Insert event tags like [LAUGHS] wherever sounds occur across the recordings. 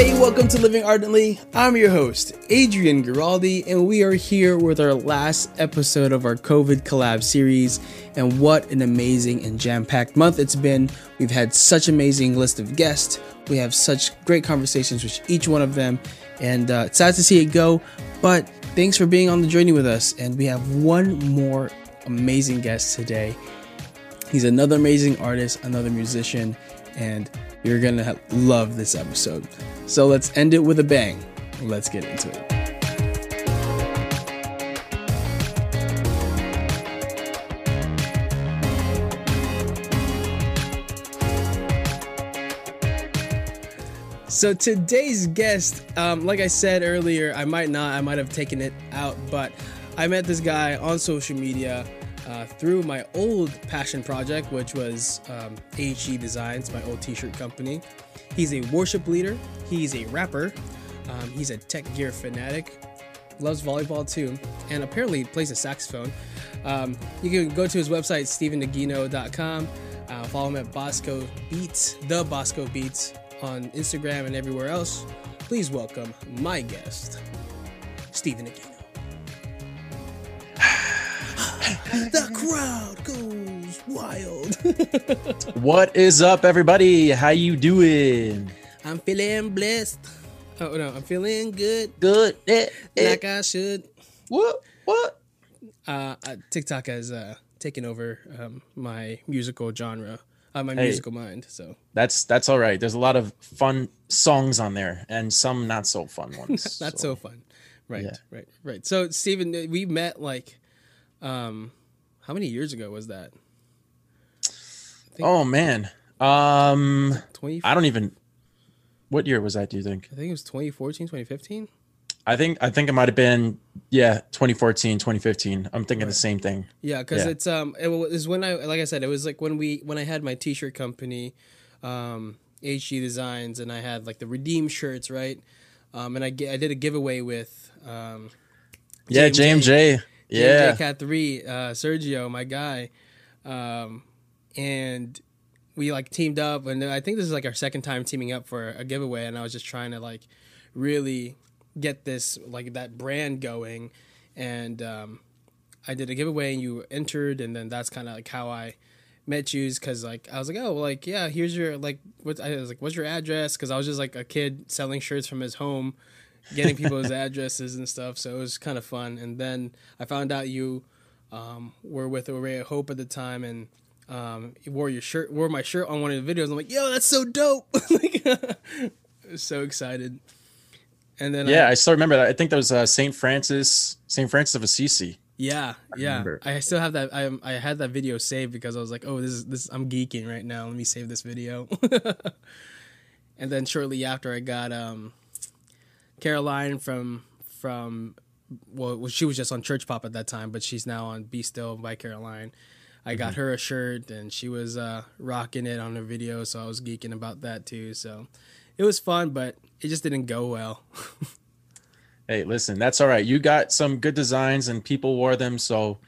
Hey, welcome to Living Ardently. I'm your host, Adrian Giraldi, and we are here with our last episode of our COVID collab series. And what an amazing and jam packed month it's been. We've had such amazing list of guests. We have such great conversations with each one of them, and uh, it's sad to see it go. But thanks for being on the journey with us. And we have one more amazing guest today. He's another amazing artist, another musician, and you're gonna love this episode. So let's end it with a bang. Let's get into it. So today's guest, um, like I said earlier, I might not, I might have taken it out, but I met this guy on social media uh, through my old passion project, which was um, AHE Designs, my old t-shirt company. He's a worship leader. He's a rapper. Um, he's a tech gear fanatic. Loves volleyball too, and apparently plays a saxophone. Um, you can go to his website, stevennagino.com. Uh, follow him at Bosco Beats, the Bosco Beats, on Instagram and everywhere else. Please welcome my guest, Stephen Nagino. The crowd goes wild. [LAUGHS] What is up, everybody? How you doing? I'm feeling blessed. Oh no, I'm feeling good, Good. Eh, eh. like I should. What? What? Uh, uh, TikTok has uh, taken over um, my musical genre, uh, my Hey. musical mind. So That's that's all right. There's a lot of fun songs on there, and some not so fun ones. [LAUGHS] not so fun. Right, Yeah. right, right. So Stephen, uh, we met like, um, how many years ago was that? Oh man. Um, Twenty. I don't even. What year was that? Do you think? I think it was 2014, 2015. I think I think it might have been yeah 2014 2015. I'm thinking the same thing. Yeah, because Yeah. it's um it was when I like I said it was like when we when I had my t-shirt company, um HG Designs, and I had like the Redeem shirts, right? Um, and I I did a giveaway with um Yeah, JMJ. Yeah. Cat Three, uh, Sergio, my guy, um, and we like teamed up, and I think this is like our second time teaming up for a giveaway, and I was just trying to like really get this like that brand going, and um, I did a giveaway, and you entered, and then that's kind of like how I met you, because like I was like, oh, well, like yeah, here's your like what I was like, what's your address? Because I was just like a kid selling shirts from his home getting people's addresses and stuff. So it was kind of fun. And then I found out you um, were with Array of Hope at the time and um, wore your shirt, wore my shirt on one of the videos. I'm like, yo, that's so dope! [LAUGHS] like, I was [LAUGHS] so excited. And then Yeah, I, I still remember that. I think that was uh, Saint Francis, Saint Francis of Assisi. yeah, yeah, remember. I still have that. I I had that video saved because I was like, oh, this is this. I'm geeking right now. Let me save this video. [LAUGHS] and then shortly after, I got um, Caroline from from well, she was just on Church Pop at that time, but she's now on Be Still by Caroline. I got her a shirt and she was uh, rocking it on her video, so I was geeking about that too. So it was fun, but it just didn't go well. [LAUGHS] Hey, listen, that's all right. You got some good designs and people wore them, so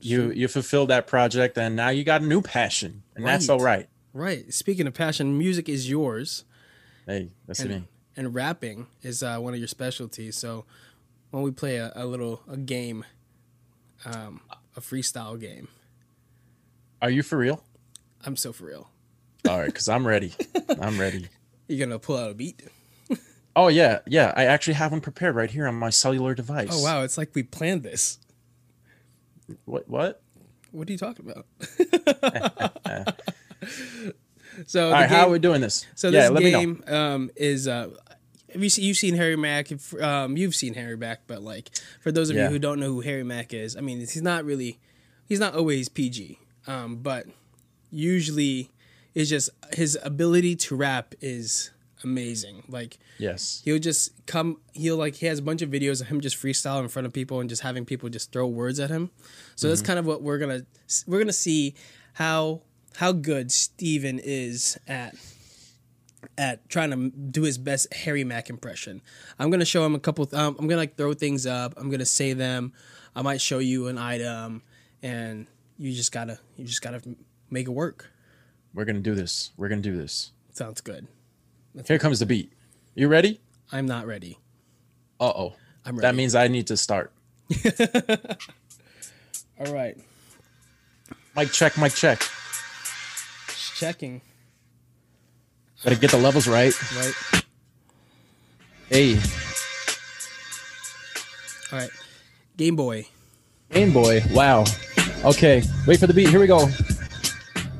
you you fulfilled that project and now you got a new passion. And that's all right. right. Speaking of passion, music is yours, Hey, that's and, me. And rapping is uh, one of your specialties. So when we play a, a little a game, um, a freestyle game, Are you for real? I'm so for real. All right, because I'm ready. [LAUGHS] I'm ready. You're gonna pull out a beat. [LAUGHS] Oh yeah, yeah. I actually have one prepared right here on my cellular device. Oh wow, it's like we planned this. What what? What are you talking about? [LAUGHS] so the right, how are we doing this? So yeah, this know. game um, is uh, have you seen, you've seen Harry Mack? If, um, you've seen Harry Mack, but like for those of Yeah. you who don't know who Harry Mack is, I mean, he's not really, he's not always PG, um, but usually it's just his ability to rap is amazing. Like Yes. he'll just come, he'll like he has a bunch of videos of him just freestyle in front of people and just having people just throw words at him. So that's kind of what we're gonna we're gonna see how how good Stephen is at at trying to do his best Harry Mack impression. I'm gonna show him a couple. Um, I'm gonna like throw things up. I'm gonna say them. I might show you an item, and you just gotta you just gotta make it work. We're gonna do this. We're gonna do this. Sounds good. Here comes the beat. You ready? I'm not ready. Uh oh. I'm ready. That means I need to start. [LAUGHS] All right. Mic check, mic check. Just checking. Gotta get the levels right. Right. Hey, All right. Game Boy. Game Boy. Wow. Okay, wait for the beat. Here we go.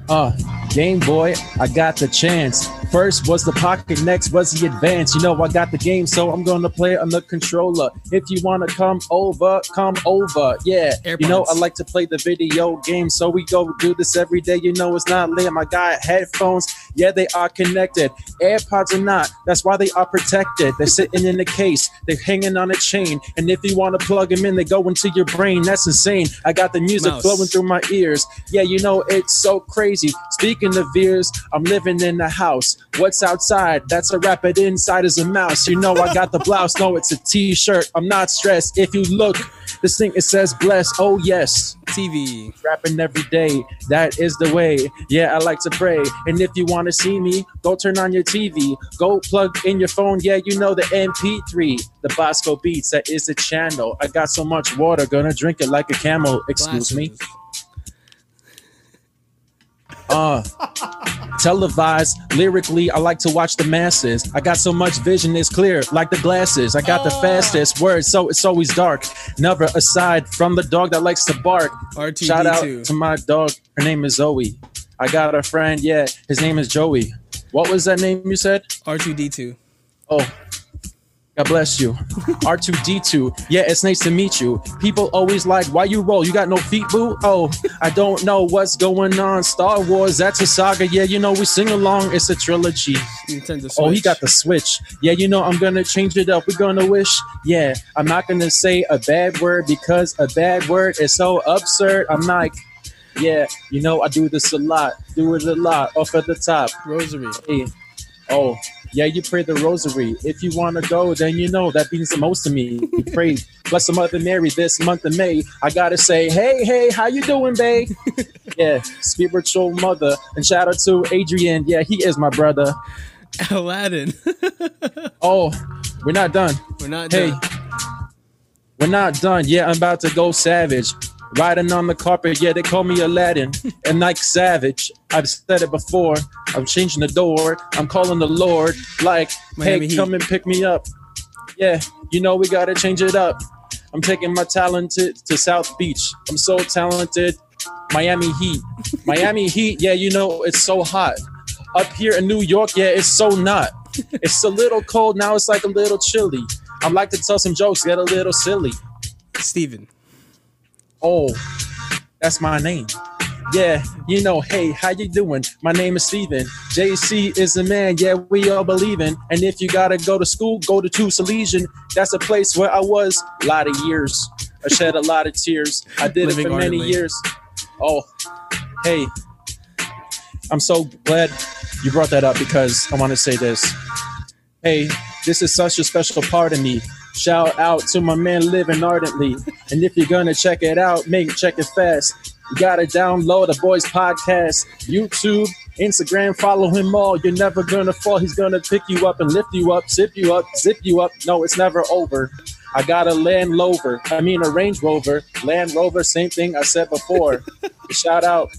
Uh, Game Boy, I got the chance. First was the pocket, next was the advance. You know, I got the game, so I'm gonna play it on the controller. If you wanna come over, come over. Yeah, you know, I like to play the video game, so we go do this every day. You know, it's not lame. I got headphones, yeah, they are connected. AirPods are not, that's why they are protected. They're sitting in the case, they're hanging on a chain. And if you wanna plug them in, they go into your brain. That's insane. I got the music Mouse. flowing through my ears. Yeah, you know, it's so crazy. Speaking of ears, I'm living in the house. What's outside? That's a rabbit inside is a mouse. You know, I got the blouse. No, it's a t shirt. I'm not stressed. If you look, this thing, it says bless. Oh, yes. TV. Rapping every day. That is the way. Yeah, I like to pray. And if you want to see me, go turn on your TV. Go plug in your phone. Yeah, you know the MP3. The Bosco Beats. That is the channel. I got so much water. Gonna drink it like a camel. Excuse me. Glasses. Uh, televised lyrically, I like to watch the masses. I got so much vision, it's clear, like the glasses. I got the Oh. fastest words, so it's always dark. Never aside from the dog that likes to bark. R2D2. Shout out to my dog. Her name is Zoe. I got a friend, yeah, his name is Joey. What was that name you said? R2D2. Oh, God bless you. R2D2. Yeah, it's nice to meet you. People always like, why you roll? You got no feet, boo? Oh, I don't know what's going on. Star Wars, that's a saga. Yeah, you know, we sing along. It's a trilogy. Oh, he got the switch. Yeah, you know, I'm gonna change it up. We're gonna wish. Yeah, I'm not gonna say a bad word because a bad word is so absurd. I'm like, yeah, you know, I do this a lot. Do it a lot off at the top. Rosary. Hey, oh, yeah, you pray the rosary. If you want to go, then you know that means the most to me. You [LAUGHS] pray, bless the Mother Mary this month of May. I gotta say, hey, hey, how you doing, babe? [LAUGHS] yeah, spiritual mother. And shout out to Adrian. Yeah, he is my brother. Aladdin. [LAUGHS] Oh, we're not done. We're not Hey, done. we're not done. Yeah, I'm about to go savage. Riding on the carpet, yeah, they call me Aladdin [LAUGHS] and like Savage. I've said it before. I'm changing the door. I'm calling the Lord, like, Miami hey, Heat. come and pick me up. Yeah, you know we gotta change it up. I'm taking my talented to South Beach. I'm so talented. Miami Heat. [LAUGHS] Miami Heat, yeah, you know it's so hot. Up here in New York, yeah, it's so not. It's a little cold now. It's like a little chilly. I like to tell some jokes, get a little silly. Stephen. Oh, that's my name. Yeah, you know, hey, how you doing? My name is Stephen. JC is the man, yeah, we all believe in. And if you gotta go to school, go to Two Salesian. That's a place where I was a lot of years. I shed a lot of tears. I did Living it for many years. Oh, hey, I'm so glad you brought that up because I want to say this. Hey, this is such a special part of me. Shout out to my man living ardently. And if you're gonna check it out, make check it fast. You gotta download the boys podcast, YouTube, Instagram, follow him all. You're never gonna fall. He's gonna pick you up and lift you up, zip you up, zip you up. No, it's never over. I got a Land Rover. I mean a Range Rover. Land Rover, same thing I said before. [LAUGHS] Shout out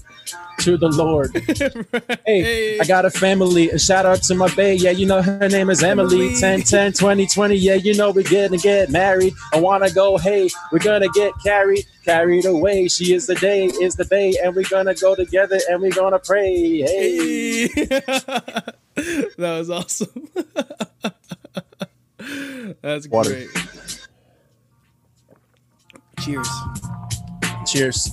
to the Lord. [LAUGHS] Hey, Hey. I got a family. A shout out to my bae. Yeah, you know her name is Emily. Emily. 10 10 20 20. Yeah, you know we're gonna get married. I wanna go, hey, we're gonna get carried, carried away. She is the day, is the bay, and we're gonna go together and we're gonna pray. Hey. Hey. [LAUGHS] that was awesome. [LAUGHS] That's Water. great. Cheers. Cheers.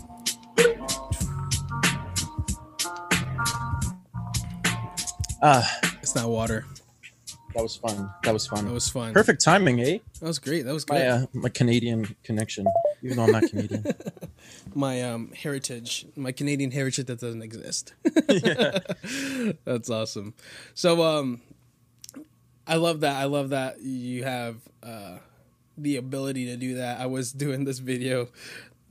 Ah, It's not water. that was fun. That was fun. That was fun. Perfect timing, eh? That was great. That was My great. uh, my Canadian connection, even though I'm not Canadian. [LAUGHS] my um heritage, my Canadian heritage that doesn't exist. yeah. [LAUGHS] That's awesome. So um I love that. I love that you have uh the ability to do that. I was doing this video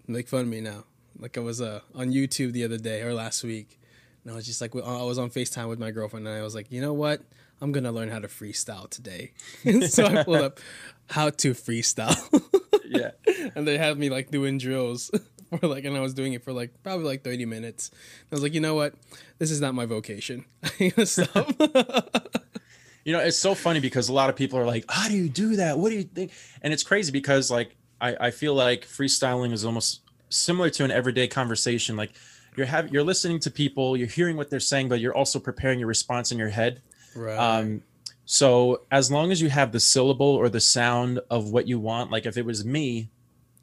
make fun of me now. Like I was uh on YouTube the other day or last week. And I was just like I was on FaceTime with my girlfriend and I was like, "You know what? I'm gonna learn how to freestyle today. [LAUGHS] so I pulled up how to freestyle. [LAUGHS] Yeah. and they had me like doing drills [LAUGHS] for like and I was doing it for like probably like 30 minutes. I was like, you know what? This is not my vocation. Stop. You know, it's so funny because a lot of people are like, "How do you do that? What do you think?" And it's crazy because like I, I feel like freestyling is almost similar to an everyday conversation. Like you're having you're listening to people, you're hearing what they're saying, but you're also preparing your response in your head. right. Um, so as long as you have the syllable or the sound of what you want, like if it was me,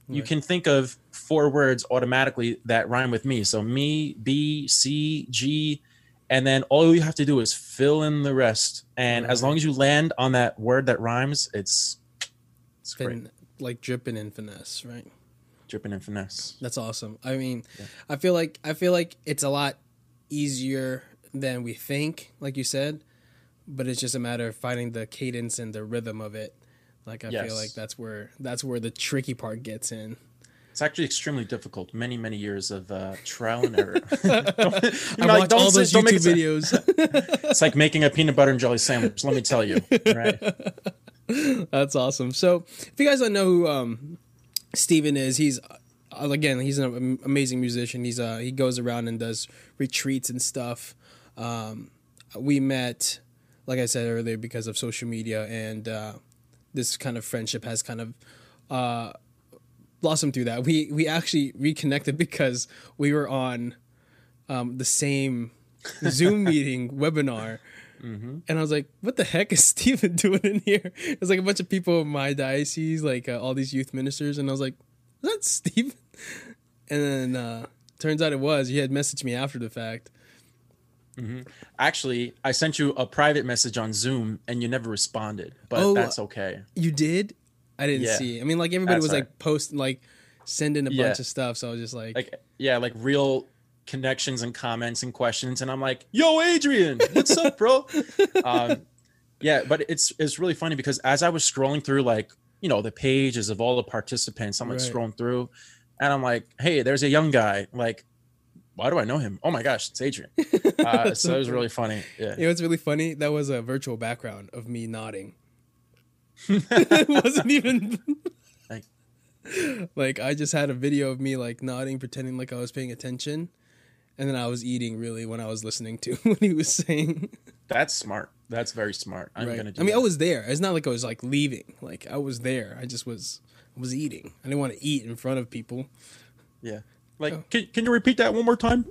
you can think of four words automatically that rhyme with me. So me, B, C, G, and then all you have to do is fill in the rest. And as long as you land on that word that rhymes, it's it's great. like dripping in finesse, right? Dripping in finesse. That's awesome. I mean, I feel like I feel like it's a lot easier than we think, like you said, but it's just a matter of finding the cadence and the rhythm of it. Like I Yes. feel like that's where that's where the tricky part gets in. It's actually extremely difficult. Many, many years of uh, trial and error. [LAUGHS] [LAUGHS] [LAUGHS] I watched all those don't YouTube videos. It's like making a peanut butter and jelly sandwich. Let me tell you. Right. That's awesome. So, if you guys don't know who um, Stephen is, he's uh, again he's an amazing musician. He's uh he goes around and does retreats and stuff. Um, we met, like I said earlier, because of social media, and uh, this kind of friendship has kind of uh, blossomed through that. We we actually reconnected because we were on um, the same Zoom [LAUGHS] meeting webinar. And I was like, "What the heck is [LAUGHS] Stephen doing in here?" It's like a bunch of people in my diocese, like uh, all these youth ministers, and I was like, "Is that Stephen?" [LAUGHS] And then uh, turns out it was. He had messaged me after the fact. Actually, I sent you a private message on Zoom and you never responded, but Oh, that's okay. You did? I didn't Yeah. see. I mean, like everybody That's was all like posting, like sending a Yeah. bunch of stuff. So I was just like, Like, yeah, like real connections and comments and questions. And I'm like, yo, Adrian, what's up, bro? [LAUGHS] um, yeah, but it's it's really funny because as I was scrolling through like, you know, the pages of all the participants, I'm like Right. scrolling through and I'm like, hey, there's a young guy. Like, why do I know him? Oh my gosh, it's Adrian. [LAUGHS] Uh, so it was [LAUGHS] really funny. Yeah. it was really funny? That was a virtual background of me nodding. it wasn't even Like- like I just had a video of me like nodding, pretending like I was paying attention, and then I was eating really when I was listening to [LAUGHS] what he was saying. That's smart. That's very smart. I'm Right. gonna do I mean, that. I was there. It's not like I was like leaving. Like I was there. I just was was eating. I didn't want to eat in front of people. Yeah. Like, Oh. can, can you repeat that one more time?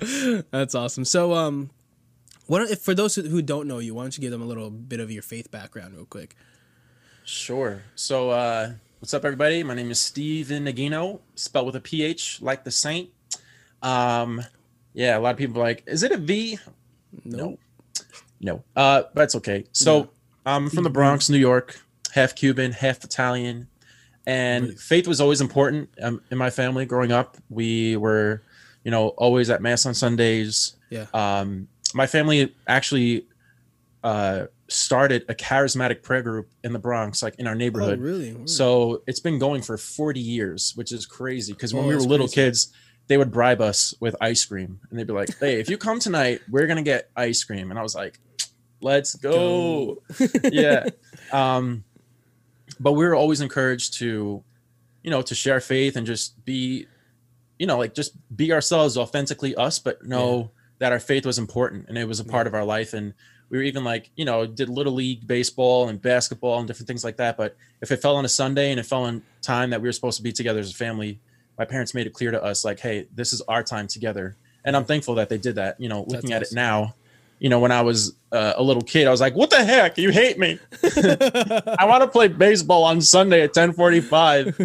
[LAUGHS] That's awesome. So, um, what if for those who- who don't know you, why don't you give them a little bit of your faith background, real quick? Sure. So, uh, what's up, everybody? My name is Stephen Nagino, spelled with a PH, like the saint. Um, yeah, a lot of people are like, is it a V? No. No. Uh, but it's okay. So, Yeah. I'm from the Bronx, New York, half Cuban, half Italian. And faith was always important um, in my family growing up. We were, you know, always at Mass on Sundays. Yeah. Um, my family actually uh, started a charismatic prayer group in the Bronx, like in our Oh, neighborhood. really? So it's been going for 40 years, which is crazy. Because when Oh, we were little crazy. kids, they would bribe us with ice cream, and they'd be like, "Hey, if you come tonight, we're gonna get ice cream." And I was like, "Let's go!" [LAUGHS] yeah. Um, but we were always encouraged to, you know, to share faith and just be, you know, like just be ourselves, authentically us, but know that our faith was important and it was a part of our life. And we were even like, you know, did little league baseball and basketball and different things like that. But if it fell on a Sunday and it fell on time that we were supposed to be together as a family, my parents made it clear to us, like, hey, this is our time together. And I'm thankful that they did that. You know, looking at awesome. it now, you know, when I was uh, a little kid, I was like, what the heck? You hate me. [LAUGHS] I want to play baseball on Sunday at 1045.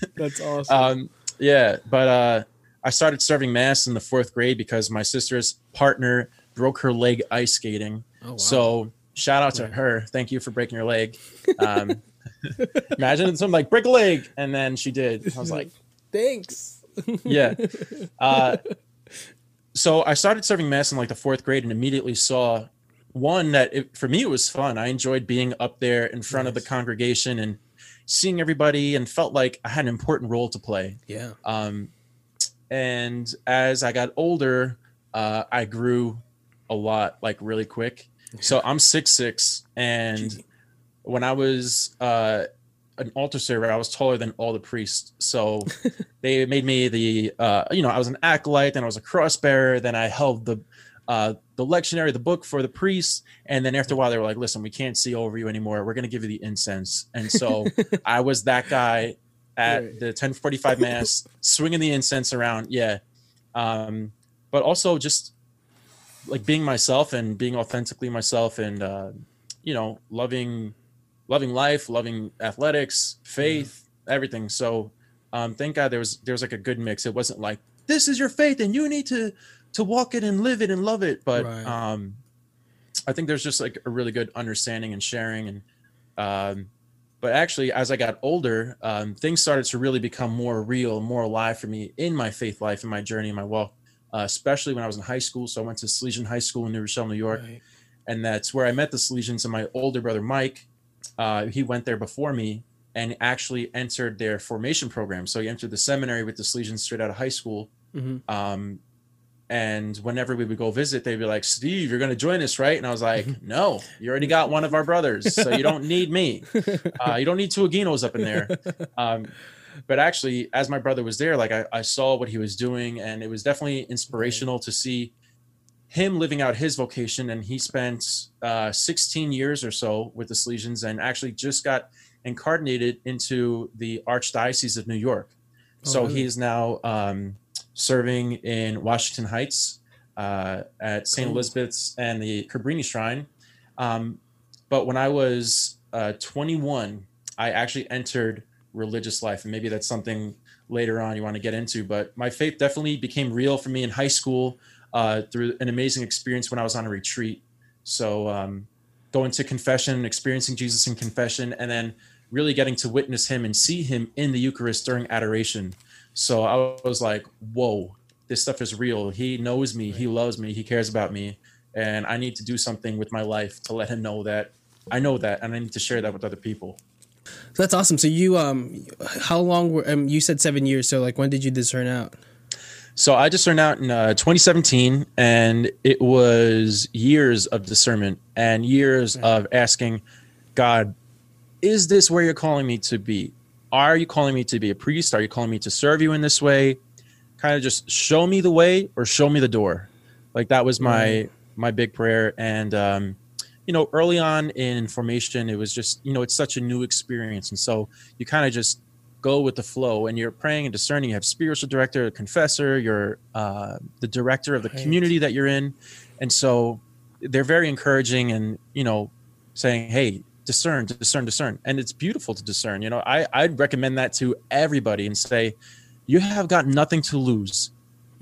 [LAUGHS] That's awesome. Um, yeah, but uh, I started serving mass in the fourth grade because my sister's partner broke her leg ice skating. oh, wow. So shout out to her. Thank you for breaking your leg. Um, [LAUGHS] imagine something like break a leg, and then she did. I was like, thanks. yeah. [LAUGHS] Uh, so I started serving mass in like the fourth grade, and immediately saw one that it, for me it was fun. I enjoyed being up there in front of the congregation and seeing everybody, and felt like I had an important role to play. Yeah. Um, and as I got older, uh, I grew a lot, like really quick. So I'm six six, and when I was uh, an altar server, I was taller than all the priests. So [LAUGHS] they made me the, uh, you know, I was an acolyte, then I was a cross bearer, then I held the uh, the lectionary, the book for the priests, and then after a while they were like, "Listen, we can't see over you anymore. We're going to give you the incense." And so [LAUGHS] I was that guy at Right. the 1045 mass, swinging the incense around. Yeah, um, but also just like being myself and being authentically myself, and uh, you know, loving loving life, loving athletics, faith, everything. So um, thank God there was there was like a good mix. It wasn't like this is your faith and you need to to walk it and live it and love it. But Right. um, I think there's just like a really good understanding and sharing and um, but actually as I got older, um, things started to really become more real, more alive for me in my faith life, in my journey, in my walk. Uh, especially when I was in high school. So I went to Salesian High School in New Rochelle, New York Right. and that's where I met the Salesians. And my older brother Mike, uh, he went there before me and actually entered their formation program. So he entered the seminary with the Salesians straight out of high school. Mhm. Um, and whenever we would go visit, they'd be like, "Steve, you're going to join us, right?" And I was like, "No, you already got one of our brothers, so you don't need me. [LAUGHS] Uh, you don't need two Aguinos up in there." [LAUGHS] Um, but actually, as my brother was there, like I, I saw what he was doing, and it was definitely inspirational to see him living out his vocation. And he spent uh, 16 years or so with the Salesians, and actually just got incardinated into the Archdiocese of New York. Oh, so really? he is now um, serving in Washington Heights uh, at St. Cool. Elizabeth's and the Cabrini Shrine. Um, but when I was uh, 21, I actually entered religious life, and maybe that's something later on you want to get into. But my faith definitely became real for me in high school uh, through an amazing experience when I was on a retreat. So um, going to confession, experiencing Jesus in confession, and then really getting to witness Him and see Him in the Eucharist during adoration. So I was like, "Whoa, this stuff is real. He knows me. He loves me. He cares about me." And I need to do something with my life to let him know that I know that, and I need to share that with other people. That's awesome. So you um, how long were um, you said seven years? So like when did you discern out? So I discerned out in uh, 2017, and it was years of discernment and years of asking God, "Is this where you're calling me to be? Are you calling me to be a priest? Are you calling me to serve you in this way? Kind of just show me the way or show me the door." Like that was my Right. my big prayer, and um, you know, early on in formation, it was just you know, it's such a new experience, and so you kind of just go with the flow and you're praying and discerning. You have spiritual director a confessor you're uh, the director of the Right. community that you're in. And so they're very encouraging and you know saying hey discern discern discern. And it's beautiful to discern you know. I i'd recommend that to everybody and say you have got nothing to lose.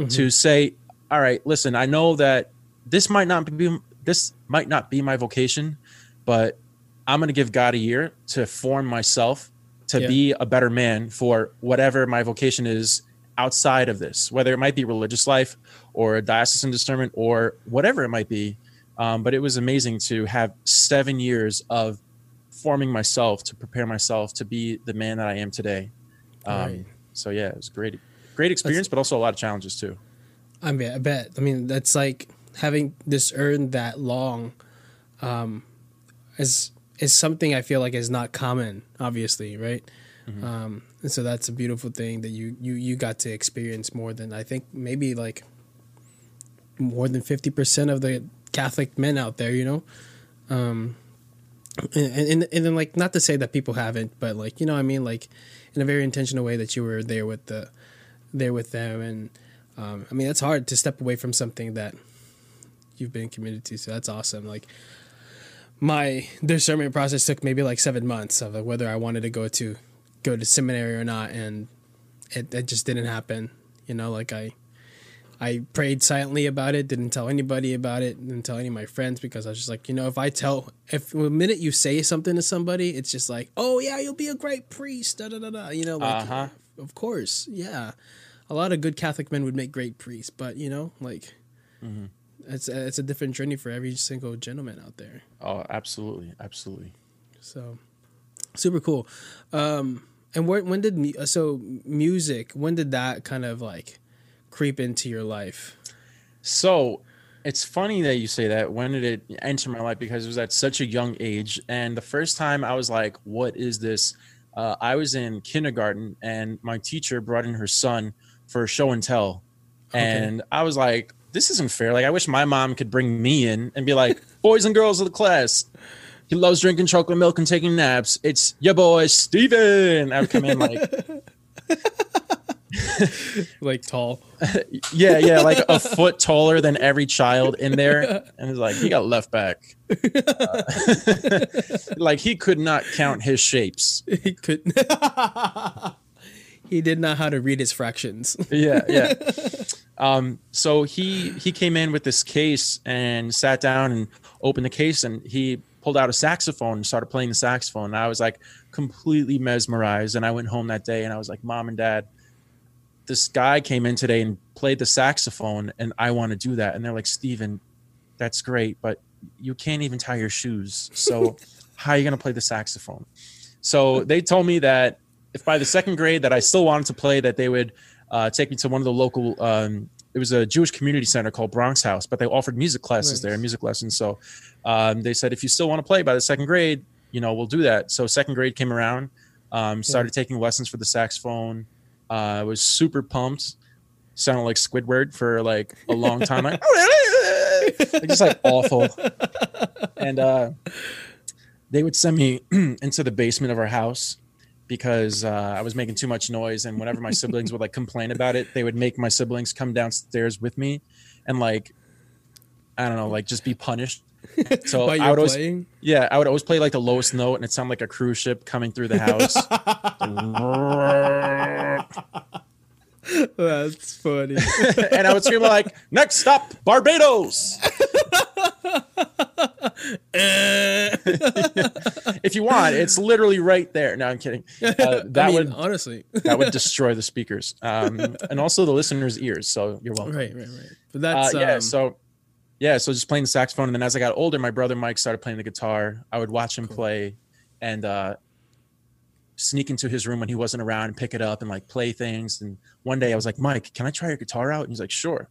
To say all right listen i know that this might not be this might not be my vocation but i'm going to give god a year to form myself to Yeah. be a better man for whatever my vocation is outside of this whether it might be religious life or a diocesan discernment or whatever it might be um, but it was amazing to have seven years of forming myself to prepare myself to be the man that i am today um, Right. so yeah it was great great experience but also a lot of challenges too I bet. I bet. I mean, that's like having this earned that long, um, is is something I feel like is not common. Obviously, right? Um, and so that's a beautiful thing that you you you got to experience more than I think maybe like more than fifty percent of the Catholic men out there. You know. Um, and, and and then like not to say that people haven't, but like you know what I mean like in a very intentional way that you were there with the there with them and um, I mean it's hard to step away from something that you've been committed to so that's awesome like my discernment process took maybe like seven months of like, whether I wanted to go to go to seminary or not and it, it just didn't happen you know like I I prayed silently about it, didn't tell anybody about it, didn't tell any of my friends because I was just like, you know, if I tell, if the minute you say something to somebody, it's just like, oh yeah, you'll be a great priest, da da da da. You know, like, Uh-huh. of course, yeah. A lot of good Catholic men would make great priests, but you know, like, it's it's a different journey for every single gentleman out there. oh absolutely absolutely So, super cool. Um, and where, when did so music? When did that kind of like creep into your life? So it's funny that you say that. When did it enter my life? Because it was at such a young age, and the first time I was like, "What is this?" Uh, I was in kindergarten, and my teacher brought in her son for show and tell, Okay. and I was like, "This isn't fair." Like, I wish my mom could bring me in and be like, [LAUGHS] "Boys and girls of the class." He loves drinking chocolate milk and taking naps. It's your boy Stephen. I would come in like, [LAUGHS] like tall. [LAUGHS] yeah, yeah, like a foot taller than every child in there, and it's like he got left back. Uh, like he could not count his shapes. he could. He did not how to read his fractions. [LAUGHS] Yeah, yeah. [LAUGHS] Um, so he he came in with this case and sat down and opened the case, and he pulled out a saxophone and started playing the saxophone. And I was like completely mesmerized. And I went home that day and I was like, Mom and Dad, this guy came in today and played the saxophone, and I want to do that. And they're like, Stephen, that's great, but you can't even tie your shoes. So [LAUGHS] how are you going to play the saxophone? So they told me that if by the second grade that I still wanted to play, that they would uh, take me to one of the local. Um, it was a Jewish community center called Bronx House, but they offered music classes there, music lessons. So um, they said if you still want to play by the second grade, you know, we'll do that. So second grade came around, um, started taking lessons for the saxophone. Uh, I was super pumped. Sounded like Squidward for like a long time, like [LAUGHS] just like awful. And uh, they would send me [CLEARS THROAT] into the basement of our house because uh, I was making too much noise. And whenever my siblings would like complain about it, they would make my siblings come downstairs with me and like, I don't know, like just be punished. [LAUGHS] So I would always, playing. yeah, I would always play like the lowest note, and it sounded like a cruise ship coming through the house. [LAUGHS] That's funny. [LAUGHS] and I would scream like, "Next stop, Barbados!" If you want, it's literally right there. No, I'm kidding. [LAUGHS] Uh, that I mean, would honestly. that would [LAUGHS] destroy the speakers, um, and also the listeners' ears. So you're welcome. right, right, right. But Uh, yeah. um, so yeah, so just playing the saxophone, and then as I got older, my brother Mike started playing the guitar. I would watch him Cool. play, and uh, sneak into his room when he wasn't around and pick it up and like play things. And one day I was like, Mike, can I try your guitar out? And he's like, sure.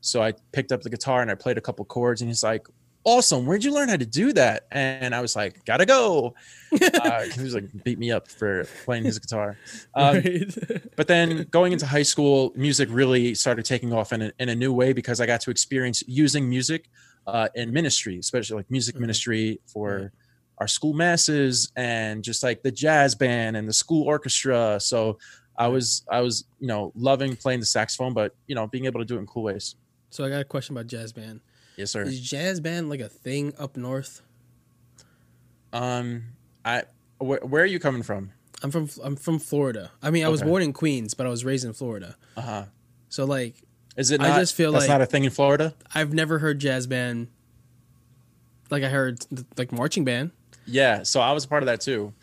So I picked up the guitar and I played a couple chords, and he's like, awesome. Where'd you learn how to do that? And I was like, gotta go. Uh, [LAUGHS] he was like, beat me up for playing his guitar. [LAUGHS] Um, right. but then going into high school, music really started taking off in a, in a new way because I got to experience using music uh, in ministry, especially like music Mhm. ministry for our school masses and just like the jazz band and the school orchestra. So I was I was you know loving playing the saxophone, but you know being able to do it in cool ways. so I got a question about jazz band. Yes, sir. Is jazz band like a thing up north? Um, I where, where are you coming from? I'm from I'm from Florida. I mean, I was born in Queens, but I was raised in Florida. Uh huh. So like, Is it I just feel like that's like- not a thing in Florida. I've never heard jazz band. Like I heard like marching band. Yeah, so I was a part of that too.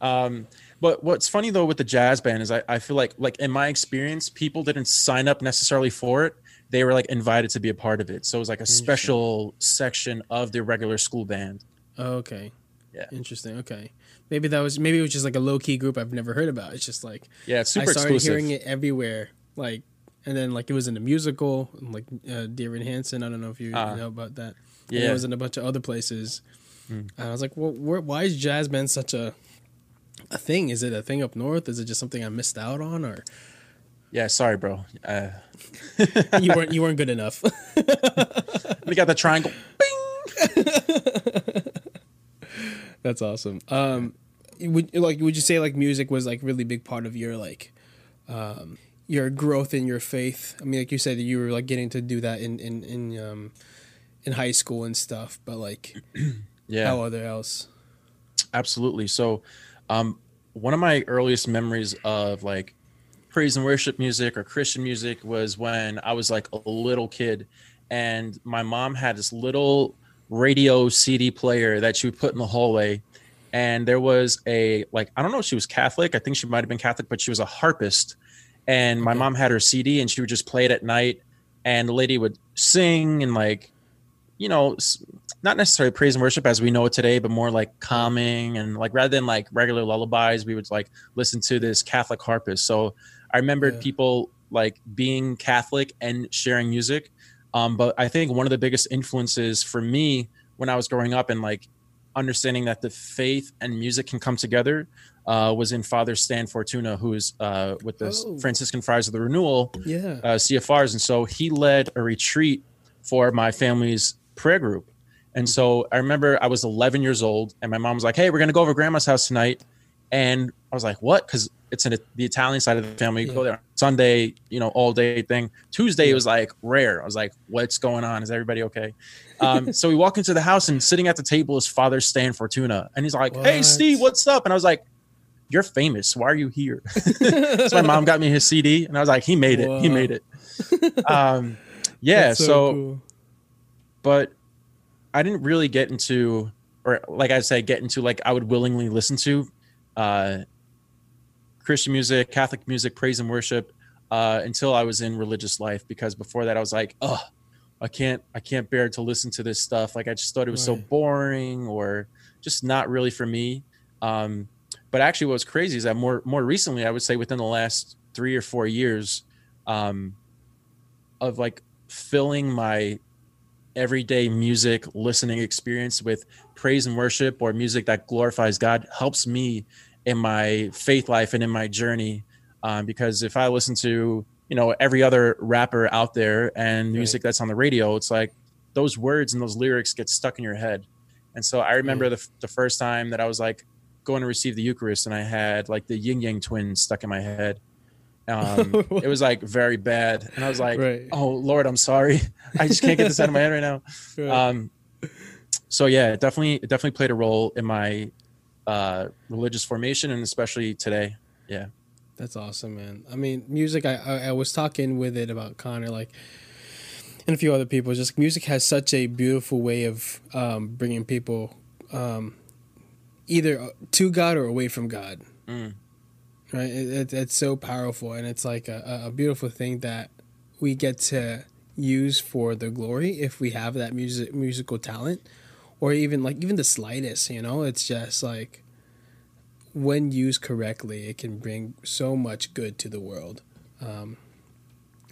Um, but what's funny though with the jazz band is I, I feel like like in my experience, people didn't sign up necessarily for it. They were like invited to be a part of it. So it was like a special section of the regular school band. Oh, okay. Yeah. Interesting. Okay. Maybe that was maybe it was just like a low key group I've never heard about. It's just like Yeah, it's super I started exclusive. hearing it everywhere. Like and then like it was in a musical, like uh, Dear Hansen. I don't know if you Ah. know about that. And Yeah. it was in a bunch of other places. Mm. And I was like, well, where, why is jazz band such a a thing? Is it a thing up north? Is it just something I missed out on, or Yeah, sorry, bro. Uh, [LAUGHS] you weren't you weren't good enough? [LAUGHS] we got the triangle. [LAUGHS] That's awesome. Um, would like would you say like music was like really big part of your like um your growth in your faith? I mean, like you said that you were like getting to do that in in in um in high school and stuff, but like [CLEARS THROAT] Yeah. how other else? Absolutely. So, um, one of my earliest memories of like praise and worship music or Christian music was when I was like a little kid, and my mom had this little radio CD player that she would put in the hallway. And there was a like I don't know if she was Catholic. I think she might have been Catholic, but she was a harpist. And my mom had her CD, and she would just play it at night. And the lady would sing and like, you know, not necessarily praise and worship as we know it today, but more like calming and like rather than like regular lullabies, we would like listen to this Catholic harpist. So I remembered Yeah. people like being Catholic and sharing music. Um, but I think one of the biggest influences for me when I was growing up and like understanding that the faith and music can come together uh, was in Father Stan Fortuna, who is uh, with the Oh. Franciscan Friars of the Renewal, Yeah. uh, CFRs. And so he led a retreat for my family's prayer group. And so I remember I was 11 years old, and my mom was like, "Hey, we're gonna go over grandma's house tonight." And I was like, "What?" Because it's in the Italian side of the family. You Yeah. go there Sunday, you know, all day thing. Tuesday Yeah. was like rare. I was like, "What's going on? Is everybody okay?" Um, [LAUGHS] so we walk into the house, and sitting at the table is Father Stan Fortuna, and he's like, "Hey, Steve, what's up?" And I was like, "You're famous. Why are you here?" [LAUGHS] so my mom got me his CD, and I was like, "He made it. He made it." [LAUGHS] Um, yeah. That's so cool. but I didn't really get into, or like I said, get into like I would willingly listen to uh, Christian music, Catholic music, praise and worship uh, until I was in religious life. Because before that, I was like, oh, I can't, I can't bear to listen to this stuff. Like I just thought it was so boring or just not really for me. Um, but actually, what was crazy is that more, more recently, I would say within the last three or four years, um, of like filling my everyday music listening experience with praise and worship or music that glorifies God helps me in my faith life and in my journey. Um, because if I listen to, you know, every other rapper out there and music that's on the radio, it's like those words and those lyrics get stuck in your head. And so I remember Right. the, the first time that I was like going to receive the Eucharist and I had like the Ying Yang Twins stuck in my head. Um, it was like very bad. And I was like, Right. oh, Lord, I'm sorry. I just can't get this out of my head right now [LAUGHS] Right. um so yeah it definitely it definitely played a role in my uh religious formation and especially today yeah That's awesome, man. I mean, music. I, I I was talking with it about Connor, like, and a few other people. Just music has such a beautiful way of um, bringing people um, either to God or away from God. Mm. Right? It, it, it's so powerful, and it's like a, a beautiful thing that we get to use for the glory if we have that music musical talent, or even like even the slightest. You know, it's just like when used correctly, it can bring so much good to the world. Um,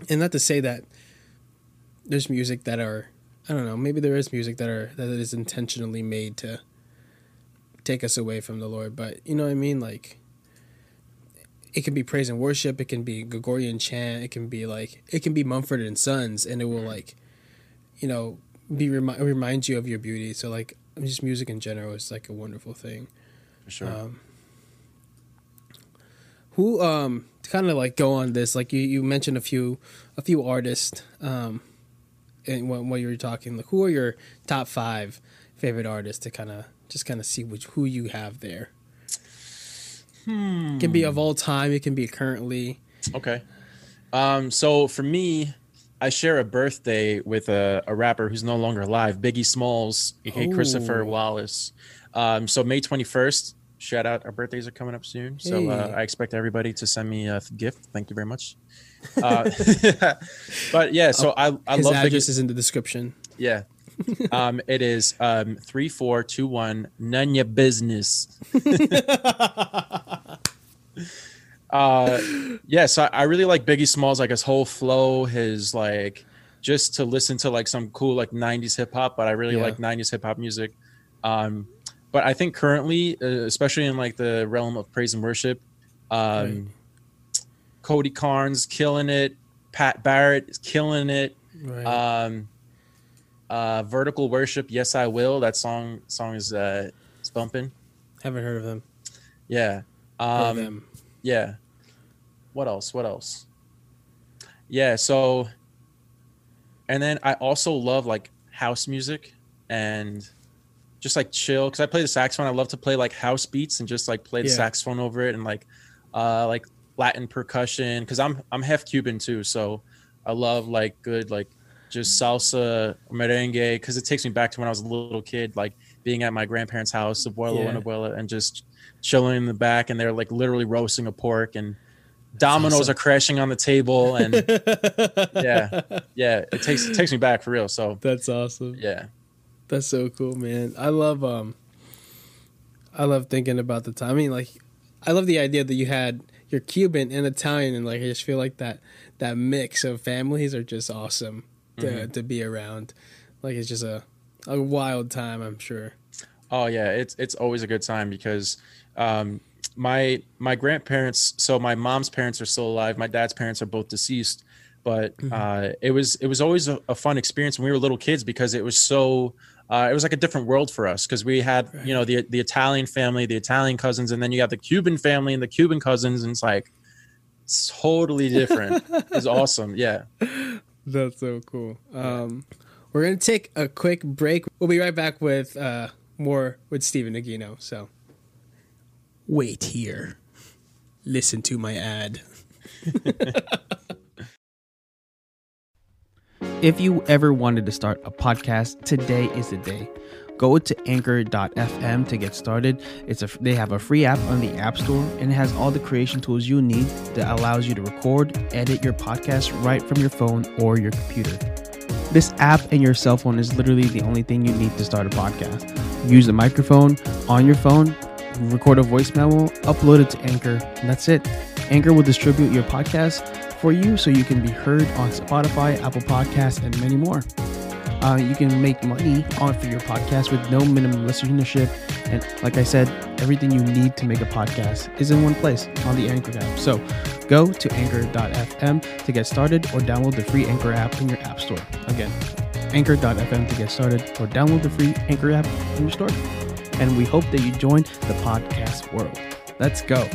and not to say that there's music that are, I don't know, maybe there is music that are that is intentionally made to take us away from the Lord, but you know what I mean, like. It can be praise and worship. It can be Gregorian chant. It can be like it can be Mumford and Sons, and it will like, you know, be remi- remind you of your beauty. So like, just music in general is like a wonderful thing. for sure. Um, who um to kind of like go on this like you, you mentioned a few a few artists um and when, when you were talking like who are your top five favorite artists to kind of just kind of see which who you have there? It can be of all time it can be currently. Okay. Um so for me i share a birthday with a, a rapper who's no longer alive biggie smalls aka christopher Oh. wallace um so may 21st shout out our birthdays are coming up soon so uh, i expect everybody to send me a gift thank you very much uh, [LAUGHS] but yeah so i i his love address biggie is in the description Yeah. um, it is um three four two one none your business. [LAUGHS] uh yeah, so I, I really like Biggie Smalls, like his whole flow, his like just to listen to like some cool like 90s hip hop, but I really Yeah. like 90s hip hop music. Um but I think currently, uh, especially in like the realm of praise and worship, um Right. Cody Carnes killing it, Pat Barrett is killing it right um uh vertical worship yes i will that song song is uh it's bumping haven't heard of them yeah um them yeah. What else? What else? Yeah so and then i also love like house music and just like chill because i play the saxophone. I love to play like house beats and just like play the Yeah. saxophone over it and like uh like latin percussion because i'm i'm half cuban too so i love like good like just salsa merengue because it takes me back to when i was a little kid like being at my grandparents house abuelo and abuela and just chilling in the back and they're like literally roasting a pork and dominoes awesome. are crashing on the table and [LAUGHS] yeah yeah it takes it takes me back for real so that's awesome yeah That's so cool, man. I love um I love thinking about the time. I mean like I love the idea that you had you're Cuban and Italian and like I just feel like that that mix of families are just awesome. to Mm-hmm. to be around. Like it's just a a wild time, I'm sure. Oh yeah, it's it's always a good time because um, my my grandparents. So my mom's parents are still alive. My dad's parents are both deceased, but uh, it was it was always a, a fun experience when we were little kids because it was so. Uh, it was like a different world for us because we had you know the the Italian family, the Italian cousins, and then you got the Cuban family and the Cuban cousins, and it's like it's totally different. [LAUGHS] it's awesome, yeah. That's so cool. Um, we're gonna take a quick break. We'll be right back with uh, more with Stephen Aquino. So wait here. Listen to my ad. [LAUGHS] if you ever wanted to start a podcast, today is the day. Go to anchor.fm to get started. It's a they have a free app on the App Store and it has all the creation tools you need that allows you to record, edit your podcast right from your phone or your computer. This app and your cell phone is literally the only thing you need to start a podcast. Use a microphone on your phone, record a voice memo, upload it to Anchor, and that's it. Anchor will distribute your podcast for you so you can be heard on Spotify, Apple Podcasts, and many more. Uh, you can make money on for your podcast with no minimum listenership. And like I said, everything you need to make a podcast is in one place on the Anchor app. So go to anchor.fm to get started or download the free Anchor app in your app store. Again, anchor.fm to get started or download the free Anchor app in your store. And we hope that you join the podcast world. Let's go.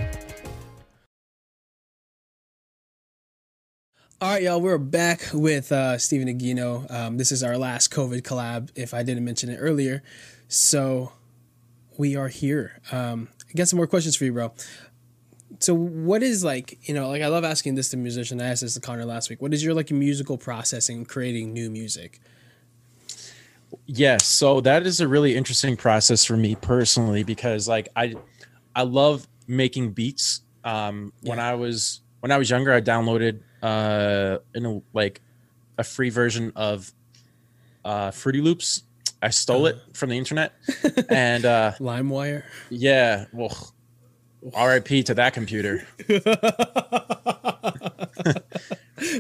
All right, y'all, we're back with uh, Stephen Aquino. Um, this is our last COVID collab, if I didn't mention it earlier. So we are here. Um, I got some more questions for you, bro. So, what is like, you know, like I love asking this to musicians. I asked this to Connor last week. What is your like musical process in creating new music? Yes, so that is a really interesting process for me personally because like I I love making beats. Um when I was when I was younger I downloaded uh in a, like a free version of uh Fruity Loops. I stole it from the internet [LAUGHS] and uh LimeWire. yeah, well RIP to that computer. [LAUGHS]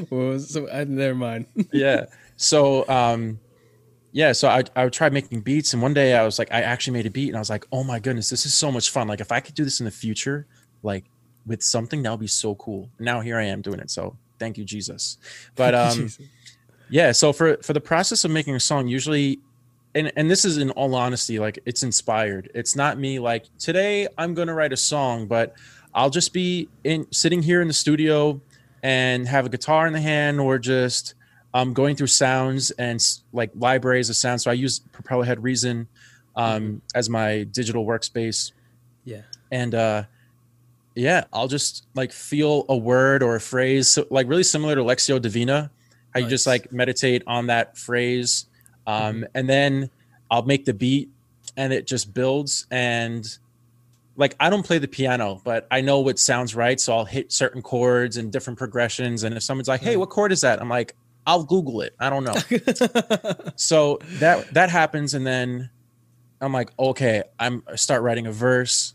well, so uh, never mind. yeah. So um yeah, so I I would try making beats and one day I was like I actually made a beat and I was like, "Oh my goodness, this is so much fun. Like if I could do this in the future, like with something that would be so cool." Now here I am doing it. So, thank you Jesus. But um Jesus. yeah, so for for the process of making a song usually and and this is in all honesty like it's inspired. It's not me like today I'm going to write a song, but I'll just be in sitting here in the studio and have a guitar in the hand or just um, going through sounds and like libraries of sound. So I use Propeller Head Reason um, as my digital workspace. Yeah. and uh yeah i'll just like feel a word or a phrase so, like really similar to lectio divina. How you just like meditate on that phrase. Um and then i'll make the beat and it just builds. And like i don't play the piano but i know what sounds right. So i'll hit certain chords and different progressions. And if someone's like hey Right. what chord is that? I'm like i'll google it. I don't know. [LAUGHS] So that that happens and then i'm like okay i'm I start writing a verse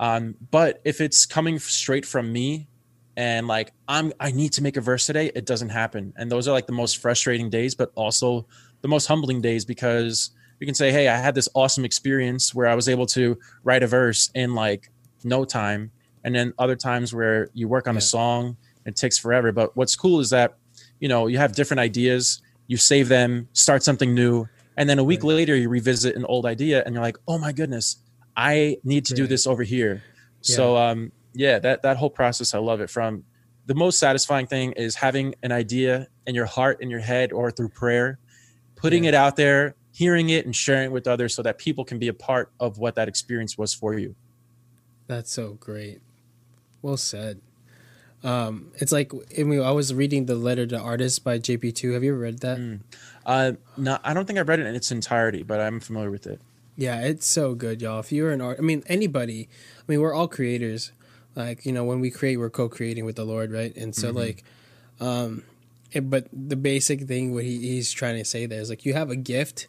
um but if it's coming straight from me and like i'm i need to make a verse today it doesn't happen. And those are like the most frustrating days but also the most humbling days because you can say hey i had this awesome experience where i was able to write a verse in like no time and then other times where you work on Yeah. a song it takes forever. But what's cool is that you know you have different ideas you save them start something new and then a week Right. later you revisit an old idea and you're like oh my goodness i need to do this over here so um yeah that that whole process i love it from the most satisfying thing is having an idea in your heart in your head or through prayer putting Yeah. it out there hearing it and sharing it with others so that people can be a part of what that experience was for you That's so great. Well said. Um, it's like I, mean, I was reading the letter to artists by JP2. Have you ever read that? Mm. uh no i don't think i've read it in its entirety but i'm familiar with it Yeah, it's so good, y'all. If you're an art, I mean, anybody. I mean, we're all creators. Like you know, when we create, we're co-creating with the Lord, right? And so, like, um, it- but the basic thing what he, he's trying to say there is like you have a gift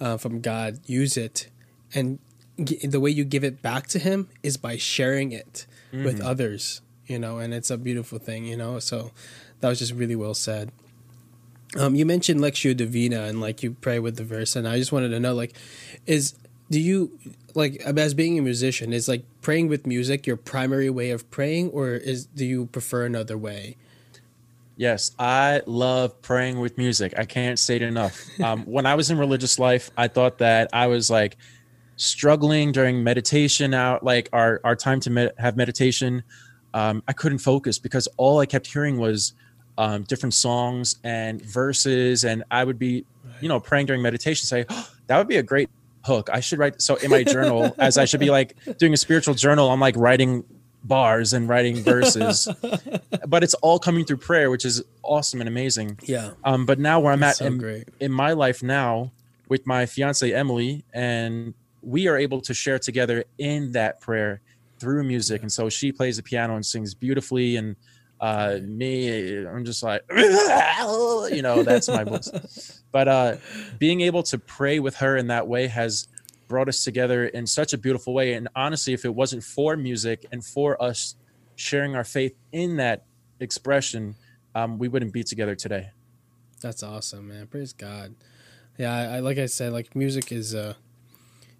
uh, from God, use it, and g- the way you give it back to Him is by sharing it with others. You know, and it's a beautiful thing. You know, so that was just really well said. Um, you mentioned Lectio Divina and like you pray with the verse, and I just wanted to know, like, is do you like as being a musician is like praying with music your primary way of praying, or is do you prefer another way? Yes, I love praying with music. I can't say it enough. [LAUGHS] Um, when I was in religious life, I thought that I was like struggling during meditation out, like our, our time to med- have meditation. Um, I couldn't focus because all I kept hearing was um, different songs and verses. And I would be, you know, praying during meditation, say, oh, that would be a great hook. I should write. So in my journal, [LAUGHS] as I should be like doing a spiritual journal, I'm like writing bars and writing verses, [LAUGHS] but it's all coming through prayer, which is awesome and amazing. Yeah. Um, but now where I'm That's at so in, in my life now with my fiance Emily, and we are able to share together in that prayer through music. And so she plays the piano and sings beautifully, and uh, me, I'm just like, [LAUGHS] you know, that's my voice. But uh, being able to pray with her in that way has brought us together in such a beautiful way. And honestly, if it wasn't for music and for us sharing our faith in that expression, um, we wouldn't be together today. That's awesome, man. Praise God. Yeah, I, I like I said, like music is a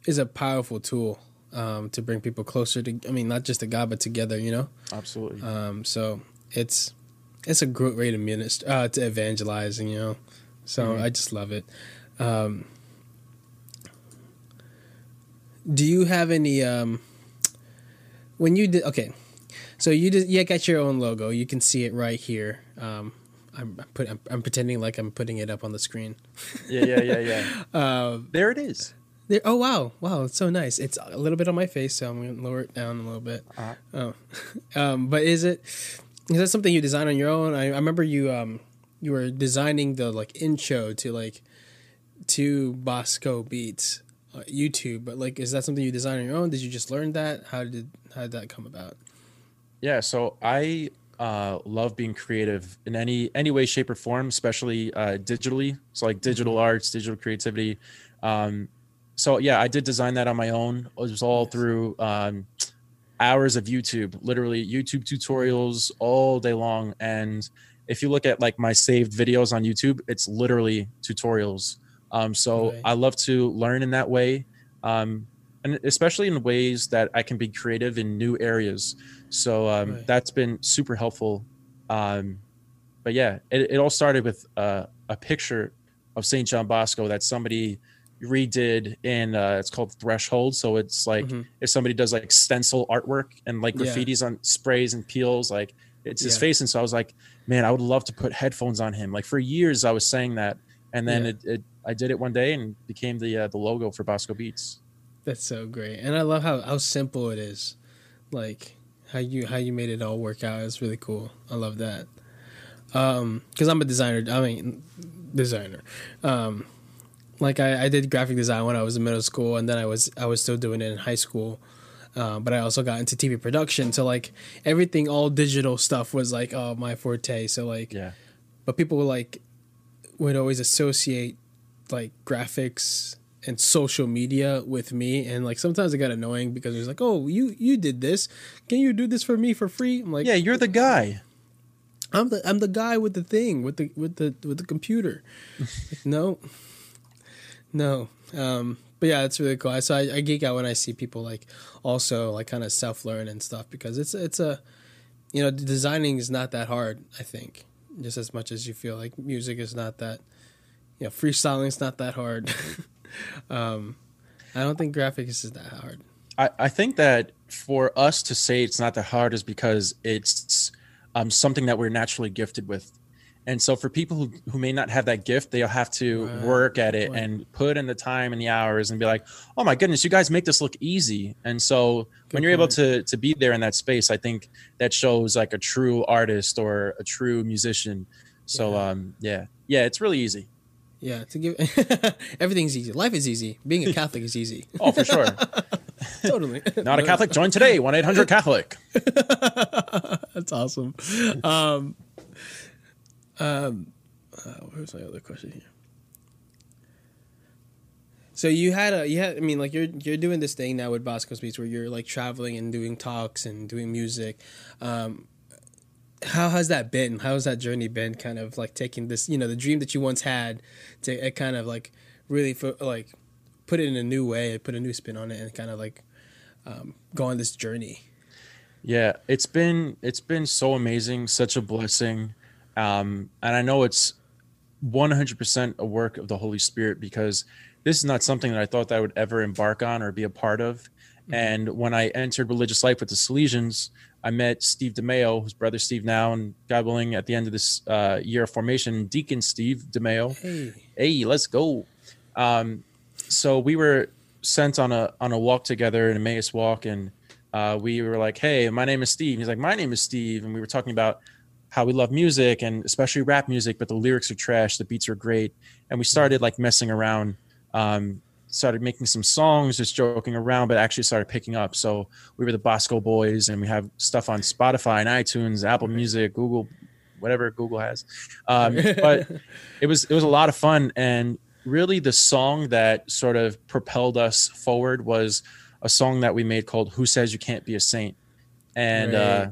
is a powerful tool um, to bring people closer to. I mean, not just to God, but together. You know. Absolutely. Um, so it's it's a great way to minister uh, to evangelizing. You know. So Mhm. I just love it. Um, do you have any um, when you did okay? So you did you got your own logo. You can see it right here. Um, I'm I'm, put, I'm I'm pretending like I'm putting it up on the screen. yeah, yeah, yeah, yeah. [LAUGHS] Uh, There it is. There, oh wow, wow, it's so nice. It's a little bit on my face, so I'm gonna lower it down a little bit. Uh-huh. Oh, [LAUGHS] um, but is it is that something you design on your own? I, I remember you um you were designing the like intro to like to Bosco Beats uh, YouTube, but like is that something you design on your own? Did you just learn that? How did how did that come about? Yeah, so I uh, love being creative in any any way, shape, or form, especially uh, digitally. So like digital arts, digital creativity. Um, so yeah, I did design that on my own. It was all through um, hours of YouTube, literally YouTube tutorials all day long. And if you look at like my saved videos on YouTube, it's literally tutorials. Um, so Right. I love to learn in that way. Um, and especially in ways that I can be creative in new areas. So um, Right. that's been super helpful. Um, but yeah, it, it all started with uh, a picture of St. John Bosco that somebody redid in uh, it's called Threshold. So it's like Mhm. if somebody does like stencil artwork and like Yeah. graffitis on sprays and peels, like it's his Yeah. face. And so I was like, man, I would love to put headphones on him. Like for years, I was saying that, and then Yeah. it, it I did it one day and became the uh, the logo for Bosco Beats. That's so great, and I love how how simple it is. Like how you how you made it all work out. It's really cool. I love that. Um, because I'm a designer. I mean, designer. Um, like I, I did graphic design when I was in middle school, and then I was I was still doing it in high school. Uh, but I also got into TV production, so like everything, all digital stuff was like oh my forte. So like Yeah. but people were like would always associate like graphics and social media with me and like sometimes it got annoying because it was like oh you you did this can you do this for me for free i'm like Yeah, you're the guy. i'm the i'm the guy with the thing with the with the with the computer [LAUGHS] no no um but yeah it's really cool. So I, I geek out when i see people like also like kind of self-learn and stuff because it's it's a you know designing is not that hard i think just as much as you feel like music is not that you know freestyling is not that hard. [LAUGHS] Um i don't think graphics is that hard. I, I think that for us to say it's not that hard is because it's um, something that we're naturally gifted with. And so for people who, who may not have that gift, they'll have to work at it and put in the time and the hours and be like, oh my goodness, you guys make this look easy. And so when Good you're able to to be there in that space, I think that shows like a true artist or a true musician. So Yeah. um yeah. Yeah, it's really easy. yeah to give [LAUGHS] everything's easy life is easy being a [LAUGHS] catholic is easy Oh, for sure. [LAUGHS] totally Not a Catholic, join today, 1 800 Catholic. That's awesome. Um, um, uh, where's my other question here? So you had a you had I mean like you're you're doing this thing now with Bosco Beats where you're like traveling and doing talks and doing music. Um, how has that been? How has that journey been? Kind of like taking this, you know, the dream that you once had to it kind of like really fo- like put it in a new way, put a new spin on it, and kind of like um, go on this journey. Yeah, it's been it's been so amazing, such a blessing, um, and I know it's 100% a work of the Holy Spirit because this is not something that I thought that I would ever embark on or be a part of. Mm-hmm. And when I entered religious life with the Salesians, I met Steve DeMeo, whose brother Steve now, and God willing, at the end of this uh, year of formation, Deacon Steve DeMeo. Hey, hey let's go. Um, so we were sent on a on a walk together, an Emmaus walk, and uh, we were like, "Hey, my name is Steve." He's like, "My name is Steve," and we were talking about how we love music and especially rap music, but the lyrics are trash, the beats are great, and we started like messing around. Um, started making some songs, just joking around, but actually started picking up. So we were the Bosco Boys, and we have stuff on Spotify and iTunes, Apple Music, Google, whatever Google has. Um, [LAUGHS] but it was it was a lot of fun, and really the song that sort of propelled us forward was a song that we made called "Who Says You Can't Be a Saint," and right. uh,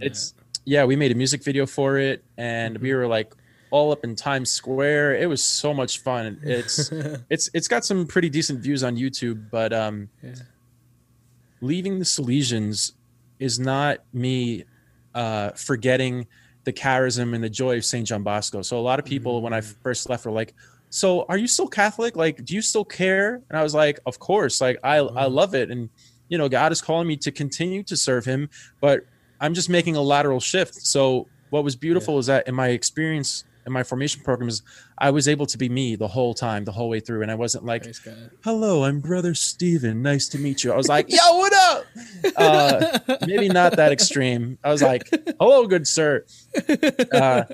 it's yeah, we made a music video for it, and mm-hmm. we were like all up in Times Square. It was so much fun. It's [LAUGHS] it's it's got some pretty decent views on YouTube, but um, yeah. leaving the Salesians is not me uh, forgetting the charism and the joy of St. John Bosco. So a lot of people mm-hmm. when I mm. first left were like, "So are you still Catholic? Like, do you still care?" And I was like, "Of course. Like, I. I love it, and you know, God is calling me to continue to serve Him, but I'm just making a lateral shift." So what was beautiful yeah. is that in my experience in my formation programs, I was able to be me the whole time, the whole way through. And I wasn't like, hello, I'm brother Steven. Nice to meet you. I was like, [LAUGHS] yo, what up? [LAUGHS] Uh, maybe not that extreme. I was like, hello, good sir. [LAUGHS] Uh,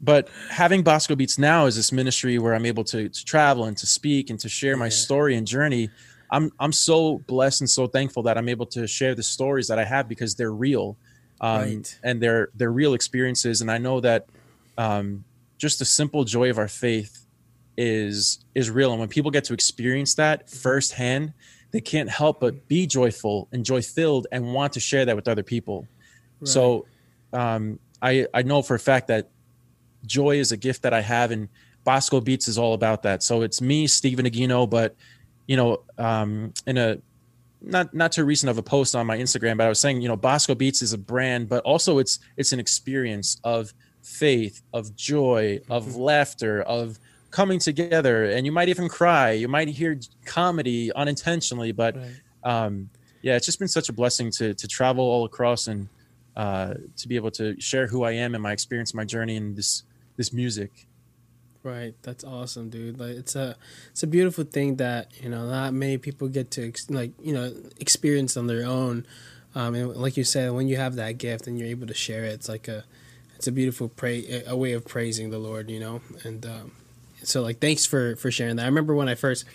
but having Bosco Beats now is this ministry where I'm able to, to travel and to speak and to share my yeah. story and journey. I'm, I'm so blessed and so thankful that I'm able to share the stories that I have because they're real. Um, right. and they're, they're real experiences. And I know that um, just the simple joy of our faith is is real and when people get to experience that firsthand they can't help but be joyful and joy filled and want to share that with other people right. so um, i i know for a fact that joy is a gift that i have and bosco beats is all about that so it's me stephen aquino but you know um, in a not not too recent of a post on my instagram but i was saying you know bosco beats is a brand but also it's it's an experience of faith, of joy, of mm-hmm. laughter, of coming together. And you might even cry. You might hear comedy unintentionally, but right. um, yeah, it's just been such a blessing to to travel all across and uh, to be able to share who I am and my experience, my journey and this this music. Right, that's awesome, dude. Like it's a it's a beautiful thing that you know not many people get to like you know experience on their own. Um, and like you said, when you have that gift and you're able to share it, it's like a it's a beautiful pray a way of praising the Lord, you know. And um, so like thanks for for sharing that. I remember when I first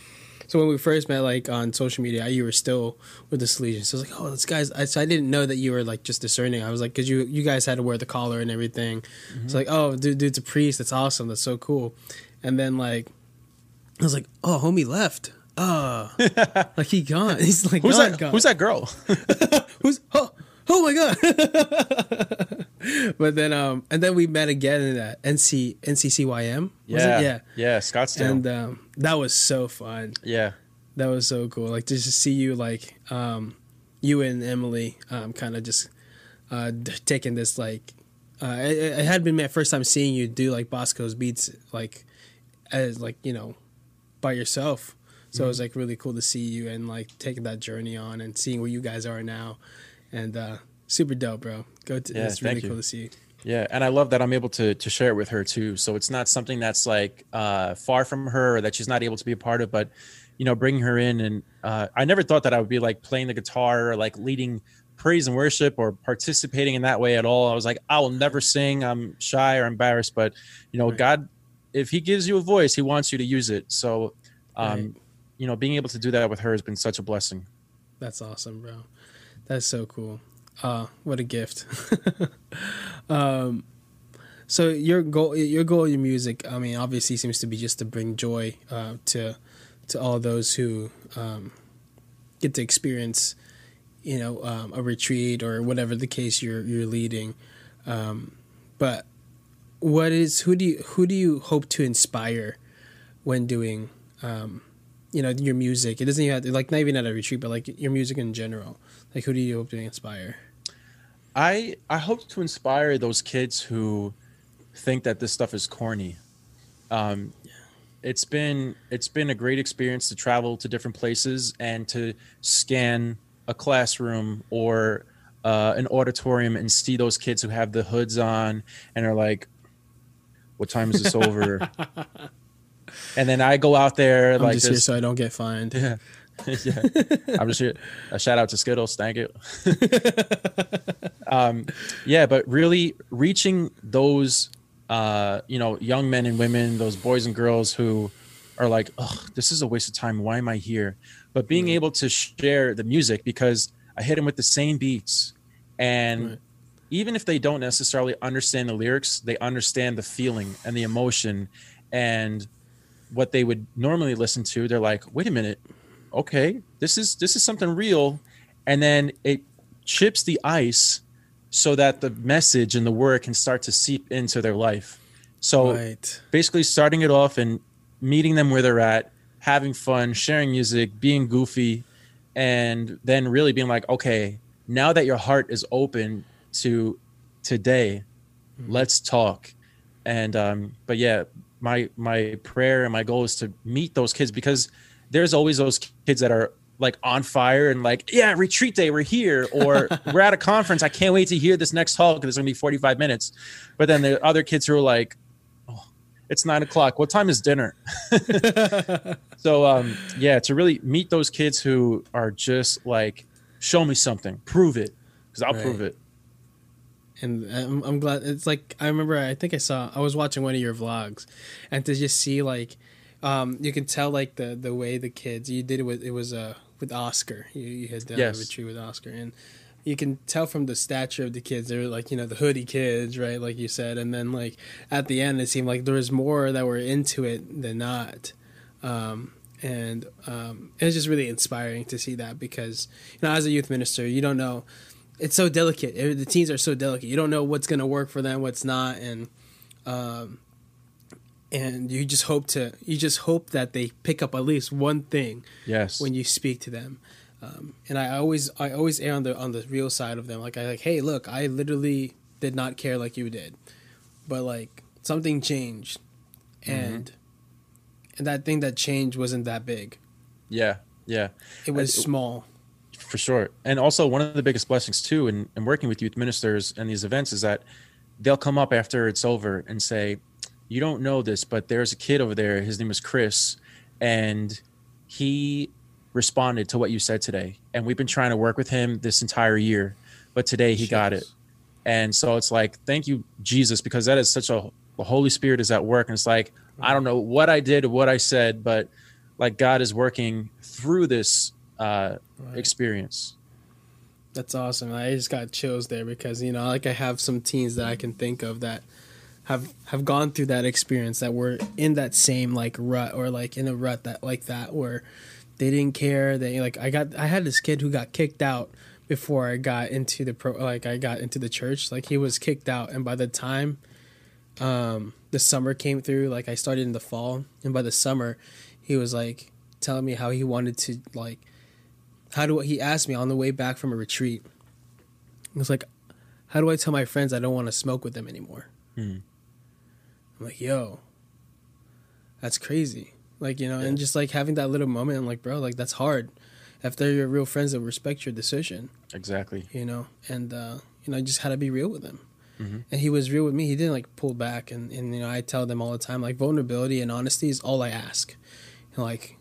so when we first met like on social media, you were still with the Salesians. So I was like, oh, this guy's. I, so I didn't know that you were like just discerning. I was like, because you you guys had to wear the collar and everything. Mm-hmm. It's like, oh, dude, dude's a priest. That's awesome. That's so cool. And then like, I was like, oh, homie left. Oh, [LAUGHS] like he gone. [LAUGHS] He's like, who's that? Gone. Who's that girl? [LAUGHS] who's oh oh my god but then um and then we met again in that nc nccym yeah. Yeah. Yeah scottsdale. And um that was so fun. Yeah. That was so cool. Like just to see you like um you and emily um kind of just uh taking this like uh it, it had been my first time seeing you do like bosco's beats like as like you know by yourself. So mm-hmm. it was like really cool to see you and like taking that journey on and seeing where you guys are now. And uh, super dope, bro. Go to yeah, it's really cool to see. Yeah, and I love that I'm able to to share it with her too. So it's not something that's like uh, far from her or that she's not able to be a part of, but you know, bringing her in. And uh, I never thought that I would be like playing the guitar or like leading praise and worship or participating in that way at all. I was like, I will never sing. I'm shy or embarrassed, but you know, right. God, if He gives you a voice, He wants you to use it. So, um, right. you know, being able to do that with her has been such a blessing. That's awesome, bro. That's so cool. Uh, what a gift. [LAUGHS] um, so your goal, your goal, your music. I mean, obviously, seems to be just to bring joy uh, to to all those who um, get to experience, you know, um, a retreat or whatever the case you're you're leading. Um, but what is who do you who do you hope to inspire when doing um, you know your music? It doesn't even have to, like not even at a retreat, but like your music in general. Like who do you hope to inspire? I I hope to inspire those kids who think that this stuff is corny. Um, it's been it's been a great experience to travel to different places and to scan a classroom or uh, an auditorium and see those kids who have the hoods on and are like, "What time is this over?" [LAUGHS] and then I go out there I'm like just this, here so I don't get fined. yeah. [LAUGHS] yeah. I'm just here. A shout out to Skittles. Thank you. [LAUGHS] um, yeah, but really reaching those, uh, you know, young men and women, those boys and girls who are like, oh, this is a waste of time. Why am I here? But being Right. able to share the music because I hit them with the same beats. And Right. even if they don't necessarily understand the lyrics, they understand the feeling and the emotion and what they would normally listen to. They're like, wait a minute, okay, this is this is something real. And then it chips the ice so that the message and the word can start to seep into their life. So Right. basically starting it off and meeting them where they're at, having fun, sharing music, being goofy, and then really being like, okay, now that your heart is open to today, let's talk. And um, but yeah, my my prayer and my goal is to meet those kids because there's always those kids that are like on fire and like, yeah, retreat day, we're here, or [LAUGHS] we're at a conference. I can't wait to hear this next talk because it's gonna be 45 minutes. But then there are other kids who are like, oh, it's nine o'clock. What time is dinner? [LAUGHS] So um, yeah, to really meet those kids who are just like, show me something, prove it, because I'll Right. prove it. and I'm, I'm glad it's like i remember i think i saw i was watching one of your vlogs and to just see like um you can tell like the the way the kids you did it with it was uh with oscar you, you had done Yes. a retreat with oscar and you can tell from the stature of the kids they're like you know the hoodie kids right like you said and then like at the end it seemed like there was more that were into it than not um and um, it was just really inspiring to see that because you know as a youth minister you don't know it's so delicate. Eh, The teens are so delicate. You don't know what's going to work for them, what's not, and um, and you just hope to you just hope that they pick up at least one thing Yes. when you speak to them. Um, and I always I always err on the on the real side of them. Like I like, hey, look, I literally did not care like you did, but like something changed, and and that thing that changed wasn't that big. yeah. Yeah. It was I- small. For sure. And also one of the biggest blessings too in, in working with youth ministers and these events is that they'll come up after it's over and say, You don't know this, but there's a kid over there, his name is Chris, and he responded to what you said today. And we've been trying to work with him this entire year, but today he got it. And so it's like, thank you, Jesus, because that is such a the Holy Spirit is at work. And it's like, I don't know what I did or what I said, but like God is working through this uh, Right. experience. That's awesome. I just got chills there because you know, like I have some teens that I can think of that have have gone through that experience that were in that same like rut or like in a rut that like that where they didn't care. They like I got I had this kid who got kicked out before I got into the pro like I got into the church. Like he was kicked out and by the time um the summer came through, like I started in the fall and by the summer he was like telling me how he wanted to like how do he asked me on the way back from a retreat he was like how do i tell my friends i don't want to smoke with them anymore Hmm. I'm like yo that's crazy. Like you know Yeah. and just like having that little moment i'm like bro like that's hard. If they're your real friends that respect your decision Exactly. you know and uh you know i just had to be real with them. Mhm. and he was real with me. He didn't like pull back. And, and you know i tell them all the time like vulnerability and honesty is all i ask. And, like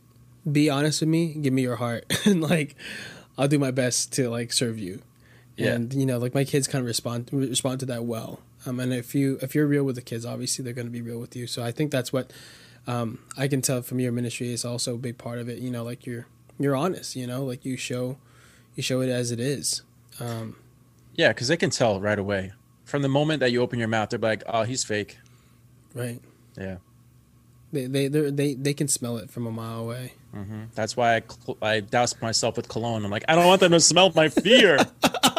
be honest with me give me your heart. [LAUGHS] And like i'll do my best to like serve you. Yeah. and you know like my kids kind of respond respond to that well um and if you if you're real with the kids obviously they're going to be real with you so i think that's what um i can tell from your ministry is also a big part of it you know like you're you're honest you know like you show you show it as it is um Yeah, because they can tell right away. From the moment that you open your mouth, they're like, "Oh, he's fake." right Yeah. they they they they can smell it from a mile away hmm That's why I, cl- I doused myself with cologne. I'm like, I don't want them to smell my fear. [LAUGHS]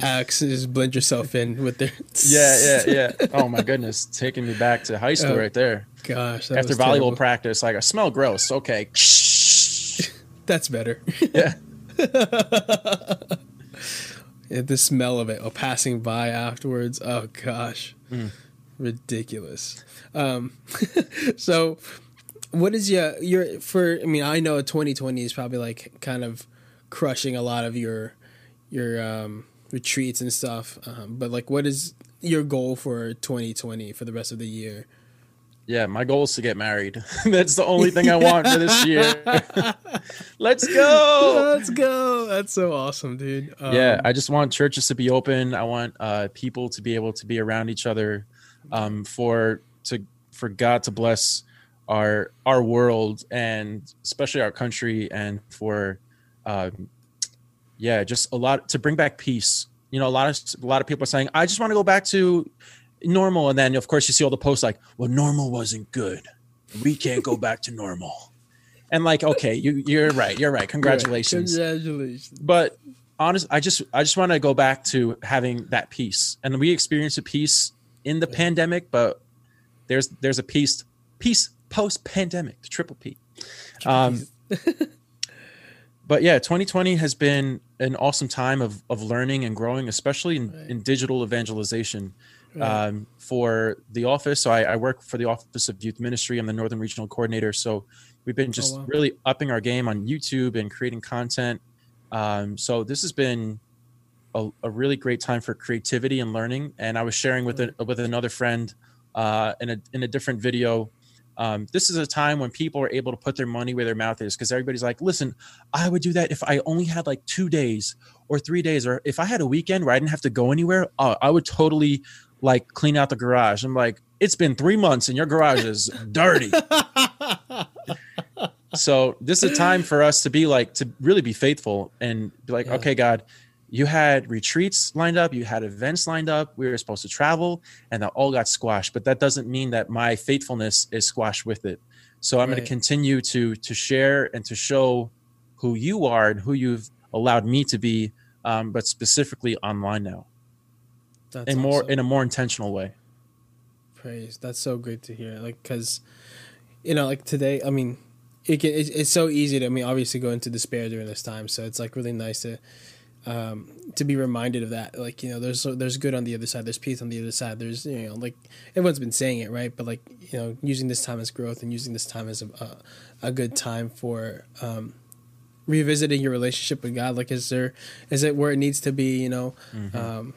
Axe just blend yourself in with their. [LAUGHS] Yeah, yeah, yeah. Oh my goodness, taking me back to high school Oh, right there. Gosh, After volleyball terrible. practice, like I smell gross. Okay. [LAUGHS] That's better. [LAUGHS] Yeah. Yeah, the smell of it, or passing by afterwards. Oh gosh, Mm. ridiculous. Um, so, what is your your for? I mean, I know 2020 is probably like kind of crushing a lot of your your um, retreats and stuff. Um, but like, what is your goal for 2020 for the rest of the year? Yeah, my goal is to get married. [LAUGHS] That's the only thing I want for this year. [LAUGHS] Let's go. Let's go! That's so awesome, dude. Um, yeah, I just want churches to be open. I want uh, people to be able to be around each other, um, for to for God to bless our our world and especially our country, and for um, yeah, just a lot to bring back peace. You know, a lot of a lot of people are saying, "I just want to go back to normal," and then of course you see all the posts like, "Well, normal wasn't good. We can't go back to normal." And like, okay, you you're right. You're right. Congratulations Congratulations. but honest i just i just want to go back to having that peace and we experienced a peace in the pandemic but there's there's a peace peace post pandemic the triple p um [LAUGHS] but yeah 2020 has been an awesome time of of learning and growing especially in, Right. in digital evangelization Right. um, for the office. So I, I work for the Office of Youth Ministry. I'm the Northern Regional Coordinator. So we've been just wow. really upping our game on YouTube and creating content. Um, so this has been a, a really great time for creativity and learning. And I was sharing with it with another friend uh, in a in a different video. Um, this is a time when people are able to put their money where their mouth is because everybody's like, listen, I would do that if I only had like two days or three days, or if I had a weekend where I didn't have to go anywhere, uh, I would totally like clean out the garage. I'm like, it's been three months and your garage is dirty. [LAUGHS] so this is a time for us to be like to really be faithful and be like, Yeah. okay, God, you had retreats lined up, you had events lined up, we were supposed to travel, and that all got squashed. But that doesn't mean that my faithfulness is squashed with it. So I'm going to continue to to share and to show who you are and who you've allowed me to be, um, but specifically online now, That's in more awesome. in a more intentional way. praise. That's so great to hear. Like, cause you know, like today, I mean, it can, it's, it's so easy to, I mean, obviously go into despair during this time. So it's like really nice to, um, to be reminded of that. Like, you know, there's, there's good on the other side. There's peace on the other side. There's, you know, like everyone's been saying it, right? But like, you know, using this time as growth and using this time as a, a, a good time for, um, revisiting your relationship with God. Like, is there, is it where it needs to be, you know? Um,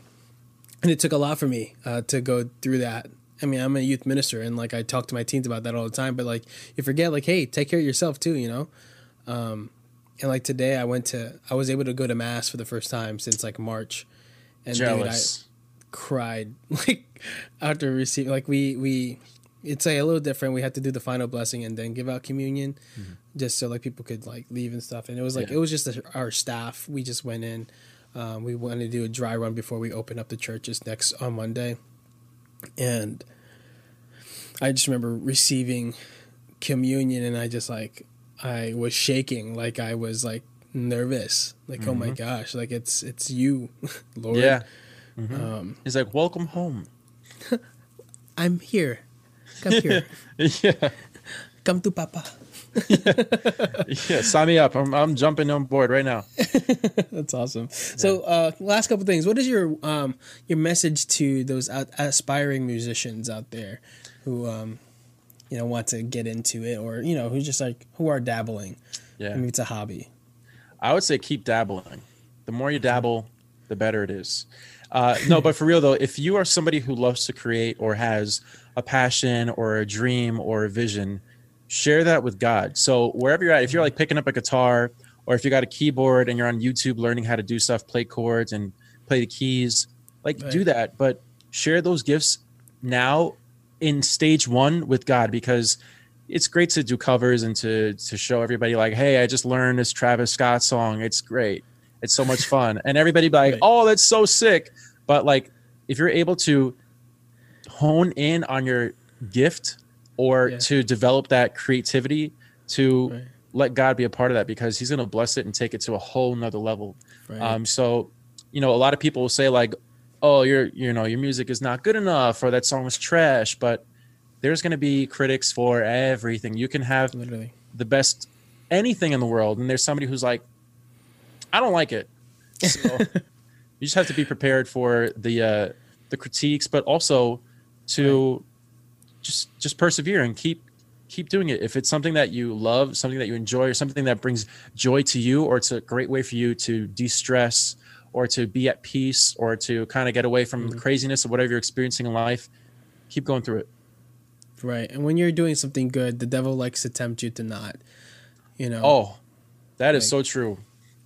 and it took a lot for me uh, to go through that. I mean, I'm a youth minister, and like I talk to my teens about that all the time. But like, you forget, like, hey, take care of yourself too, you know. Um, and like today, I went to, I was able to go to mass for the first time since like March, and dude, I cried [LAUGHS] like after receiving. Like we we, it's like a little different. We had to do the final blessing and then give out communion, just so like people could like leave and stuff. And it was like Yeah. it was just our staff. We just went in. Um, we wanted to do a dry run before we open up the churches next on Monday, and I just remember receiving communion, and I just like I was shaking, like I was like nervous, like oh my gosh, like it's it's you, [LAUGHS] Lord. yeah. Um, He's like, welcome home. [LAUGHS] I'm here. Come here. [LAUGHS] yeah. Come to Papa. Yeah. Sign me up. I'm, I'm jumping on board right now. That's awesome. So, uh, last couple things. What is your um your message to those out, aspiring musicians out there who um you know want to get into it or you know who just like who are dabbling? Yeah. I mean, it's a hobby. I would say keep dabbling. The more you dabble, the better it is. Uh, no, but for real though, if you are somebody who loves to create or has a passion or a dream or a vision, share that with God. So wherever you're at, if you're like picking up a guitar or if you got a keyboard and you're on YouTube learning how to do stuff, play chords and play the keys, like do that. But share those gifts now in stage one with God because it's great to do covers and to to show everybody like, hey, I just learned this Travis Scott song. It's great. It's so much fun. And everybody be like, Right. oh, that's so sick. But like if you're able to hone in on your gift or Yeah. to develop that creativity to Right. let God be a part of that because He's going to bless it and take it to a whole nother level. Right. Um, so, you know, a lot of people will say like, "Oh, your you know your music is not good enough," or "That song was trash." But there's going to be critics for everything. You can have Literally. the best anything in the world, and there's somebody who's like, "I don't like it." So [LAUGHS] you just have to be prepared for the uh, the critiques, but also to just just persevere and keep keep doing it. If it's something that you love, something that you enjoy, or something that brings joy to you, or it's a great way for you to de-stress or to be at peace or to kind of get away from the craziness of whatever you're experiencing in life, keep going through it. Right. And when you're doing something good, the devil likes to tempt you to not. You know. Oh, that is Like- so true.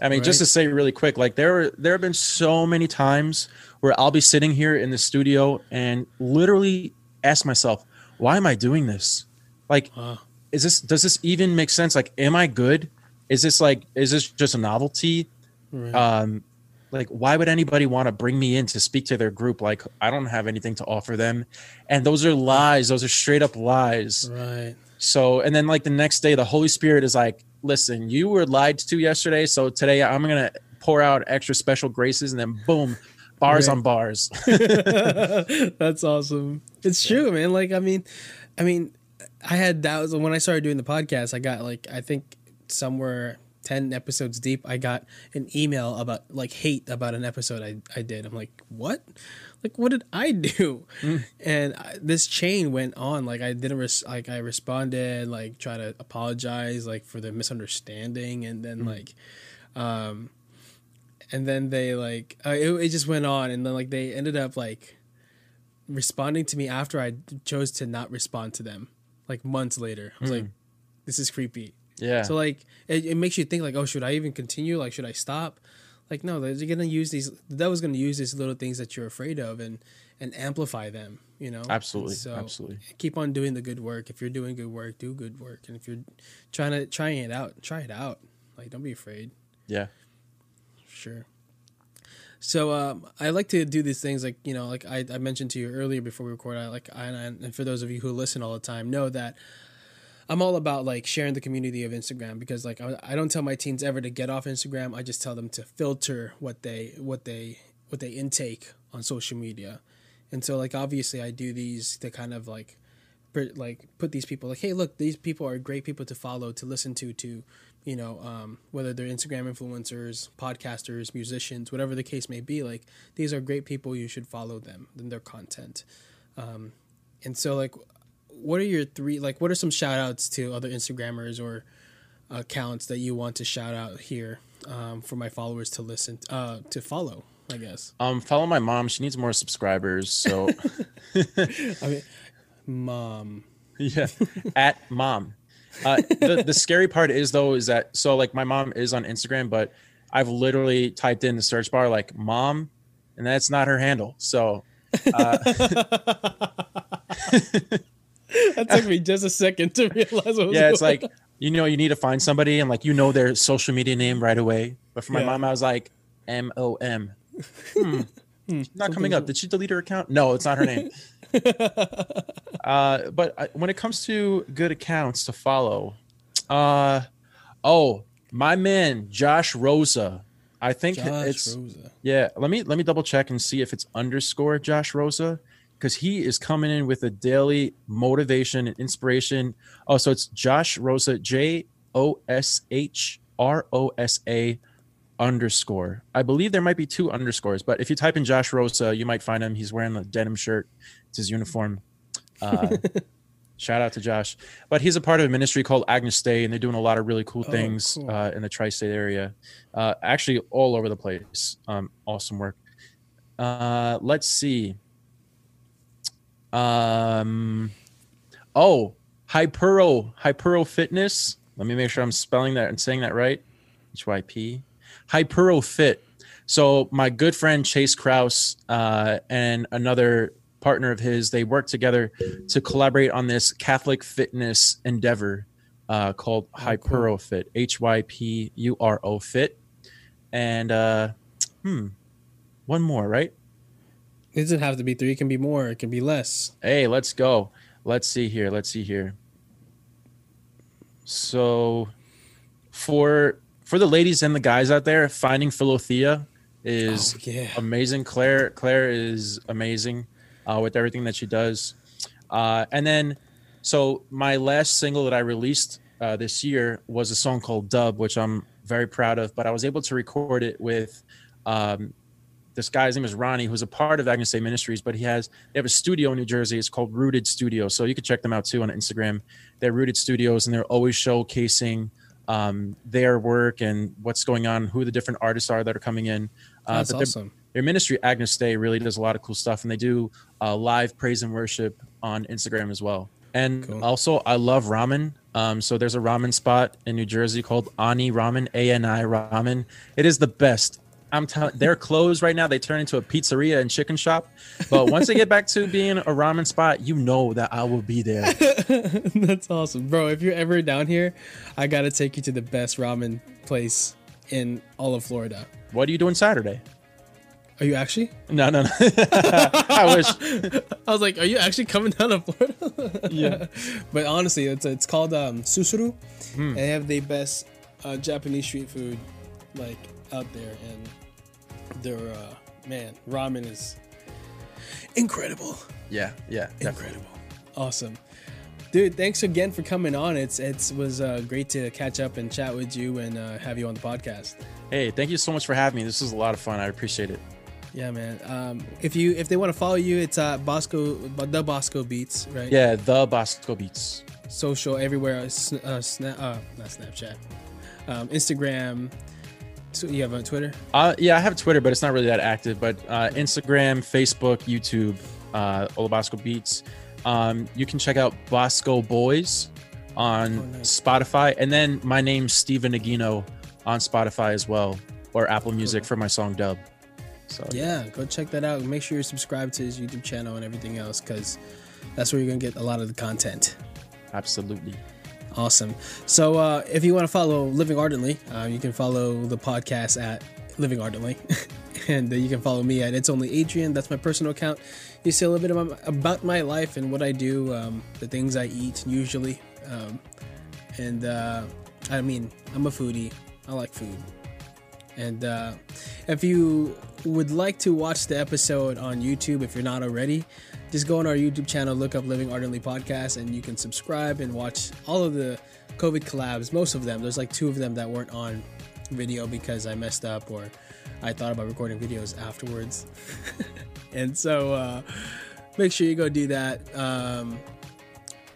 I mean, just to say really quick, like there there have been so many times where I'll be sitting here in the studio and literally ask myself, why am I doing this? Like, Wow. is this does this even make sense? Like, am I good? Is this like is this just a novelty? Right. Um, like, why would anybody want to bring me in to speak to their group? Like, I don't have anything to offer them, and those are lies. Those are straight up lies. right. So, and then like the next day, the Holy Spirit is like, listen, you were lied to yesterday. So today I'm going to pour out extra special graces and then boom, bars Right. on bars. [LAUGHS] [LAUGHS] That's awesome. It's true, man. Like, I mean, I mean, I had doubts when I started doing the podcast. I got like, I think somewhere ten episodes deep, I got an email about like hate about an episode I I did. I'm like, what? Like, what did I do? And I, this chain went on. Like, I didn't res- like I responded, like try to apologize, like for the misunderstanding, and then like, um, and then they like uh, it, it just went on, and then like they ended up like responding to me after I chose to not respond to them, like months later. I was like, this is creepy. Yeah. So like it, it makes you think like, oh, should I even continue? Like, should I stop? Like, no, they're gonna use these. The devil's gonna use these little things that you're afraid of and and amplify them. You know, absolutely. So absolutely. keep on doing the good work. If you're doing good work, do good work. And if you're trying to trying it out, try it out. Like, don't be afraid. Yeah. Sure. So um, I like to do these things like you know, like I, I mentioned to you earlier before we record. I like I, and for those of you who listen all the time, know that I'm all about like sharing the community of Instagram because like I, I don't tell my teens ever to get off Instagram. I just tell them to filter what they what they what they intake on social media, and so like obviously I do these to kind of like per- like put these people like hey look these people are great people to follow to listen to to you know um, whether they're instagram influencers podcasters musicians whatever the case may be like these are great people. You should follow them and their content. Um, and so like what are your three like what are some shout outs to other instagrammers or accounts that you want to shout out here um, for my followers to listen uh, to follow i guess Um, follow my mom. She needs more subscribers. So [LAUGHS] i mean mom yeah, at mom. Uh, the the scary part is though is that so like my mom is on Instagram, but I've literally typed in the search bar like mom, and that's not her handle. So [LAUGHS] [LAUGHS] [LAUGHS] that took me just a second to realize what was yeah, it's like you know you need to find somebody and like you know their social media name right away. But for my Yeah. mom, I was like M O M. [LAUGHS] Hmm. Not coming up. Did she delete her account? No, it's not her name. [LAUGHS] uh, but I, when it comes to good accounts to follow, uh, oh, my man Josh Rosa. I think Josh it's Rosa. yeah. Let me let me double check and see if it's underscore Josh Rosa because he is coming in with a daily motivation and inspiration. Oh, so it's Josh Rosa J O S H R O S A underscore. I believe there might be two underscores, but if you type in Josh Rosa, you might find him. He's wearing a denim shirt. It's his uniform. Uh, [LAUGHS] shout out to Josh. But he's a part of a ministry called Agnus Dei, and they're doing a lot of really cool Oh, things cool. uh, in the tri-state area. Uh, actually, all over the place. Um, awesome work. Uh, let's see. Um, oh, Hypuro Hypuro Fitness. Let me make sure I'm spelling that and saying that right. H Y P. Hypuro Fit. So my good friend Chase Kraus uh, and another partner of his, they work together to collaborate on this Catholic fitness endeavor uh, called Hypuro Fit. H Y P U R O Fit. And uh, hmm, one more, right? It doesn't have to be three. It can be more. It can be less. Hey, let's go. Let's see here. Let's see here. So, for for the ladies and the guys out there, finding Philothea is Oh, yeah. amazing. Claire Claire is amazing uh, with everything that she does. Uh, and then, so my last single that I released uh, this year was a song called Dub, which I'm very proud of. But I was able to record it with um, this guy's name is Ronnie, who's a part of Agnus Dei Ministries, but he has they have a studio in New Jersey. It's called Rooted Studio, so you can check them out too on Instagram. They're Rooted Studios, and they're always showcasing um, their work and what's going on, who the different artists are that are coming in. Uh, That's awesome. their ministry agnus dei really does a lot of cool stuff and they do uh, live praise and worship on instagram as well and Cool. also i love ramen um, so there's a ramen spot in new jersey called ani ramen a-n-i ramen it is the best i'm telling they're closed right now they turn into a pizzeria and chicken shop but once they get back to being a ramen spot you know that i will be there [LAUGHS] That's awesome, bro. If you're ever down here, I gotta take you to the best ramen place in all of Florida. what are you doing saturday Are you actually? no no no [LAUGHS] i wish [LAUGHS] I was like, are you actually coming down to Florida? Yeah. but honestly, it's it's called um, Susuru. Hmm. And they have the best uh, Japanese street food like out there, and their uh, man ramen is incredible, yeah yeah definitely. incredible, awesome. Dude, thanks again for coming on. It's it was uh, great to catch up and chat with you and uh, have you on the podcast. hey thank you so much for having me this was a lot of fun i appreciate it Yeah, man. Um, if you if they want to follow you, it's uh, Bosco the Bosco Beats, right? yeah the bosco beats social everywhere. uh, Sn- uh, Snap, uh, not Snapchat, um, Instagram. So you have a Twitter. Uh, yeah, I have Twitter, but it's not really that active. But uh, Instagram, Facebook, YouTube, uh, Olabosco Beats. Um, you can check out Bosco Boys on Oh, nice. Spotify, and then my name's Stephen Aquino on Spotify as well, or Apple Music for my song Dub. So Yeah, go check that out. Make sure you're subscribed to his YouTube channel and everything else, because that's where you're gonna get a lot of the content. absolutely. Awesome. So uh, if you want to follow Living Ardently, uh, you can follow the podcast at Living Ardently, [LAUGHS] and uh, you can follow me at It's Only Adrian. That's my personal account. You see a little bit about, about my life and what I do, um, the things I eat usually, um, and uh, I mean I'm a foodie. I like food. And uh, if you would like to watch the episode on YouTube, if you're not already, just go on our YouTube channel, look up Living Ardently Podcast, and you can subscribe and watch all of the COVID collabs. Most of them. There's like two of them that weren't on video because I messed up or I thought about recording videos afterwards. [LAUGHS] and so uh, make sure you go do that. Um,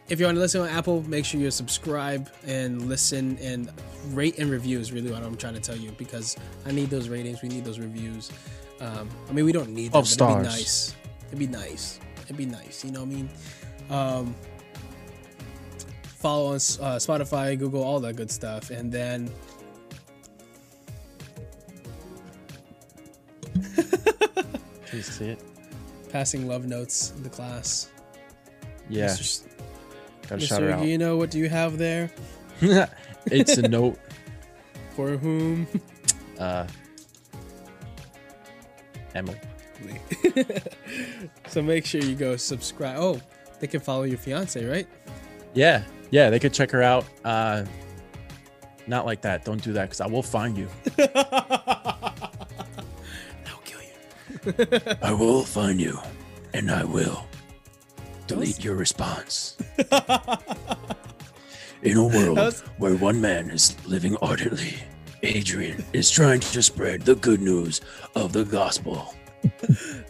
if you want to listen on Apple, make sure you subscribe and listen and rate and review is really what I'm trying to tell you because I need those ratings. We need those reviews. Um, I mean, we don't need them, Of but it'd be nice. It'd be nice. It'd be nice. You know what I mean? Um, follow on uh, Spotify, Google, all that good stuff, and then Please see it. passing love notes in the class. Yeah, Mr. gotta shout her Mr. out. You know what do you have there? [LAUGHS] it's a note. [LAUGHS] For whom? Uh, Emily. [LAUGHS] so make sure you go subscribe. Oh, they can follow your fiance, right? Yeah, yeah, they could check her out. Uh, not like that. Don't do that because I will find you. [LAUGHS] I'll kill you. [LAUGHS] I will find you, and I will delete your response. In a world was- where one man is living ardently, Adrian is trying to spread the good news of the gospel.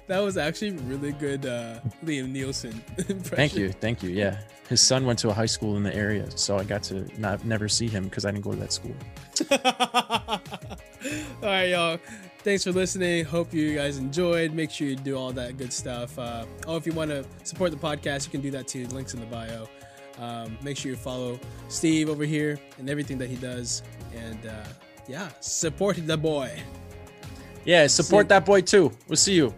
That was actually really good, uh, Liam Neeson. [LAUGHS] Impression. Thank you, thank you. Yeah, his son went to a high school in the area, so I got to not never see him because I didn't go to that school. [LAUGHS] all right, y'all. Thanks for listening. Hope you guys enjoyed. Make sure you do all that good stuff. Uh, oh, if you want to support the podcast, you can do that too. Links in the bio. Um, make sure you follow Steve over here and everything that he does. And uh, yeah, support the boy. Yeah, support See- that boy too. We'll see you.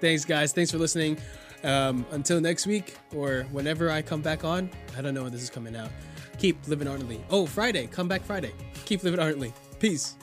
Thanks, guys. Thanks for listening. Um, until next week or whenever I come back on, I don't know when this is coming out. Keep living ardently. Oh, Friday. Come back Friday. Keep living ardently. Peace.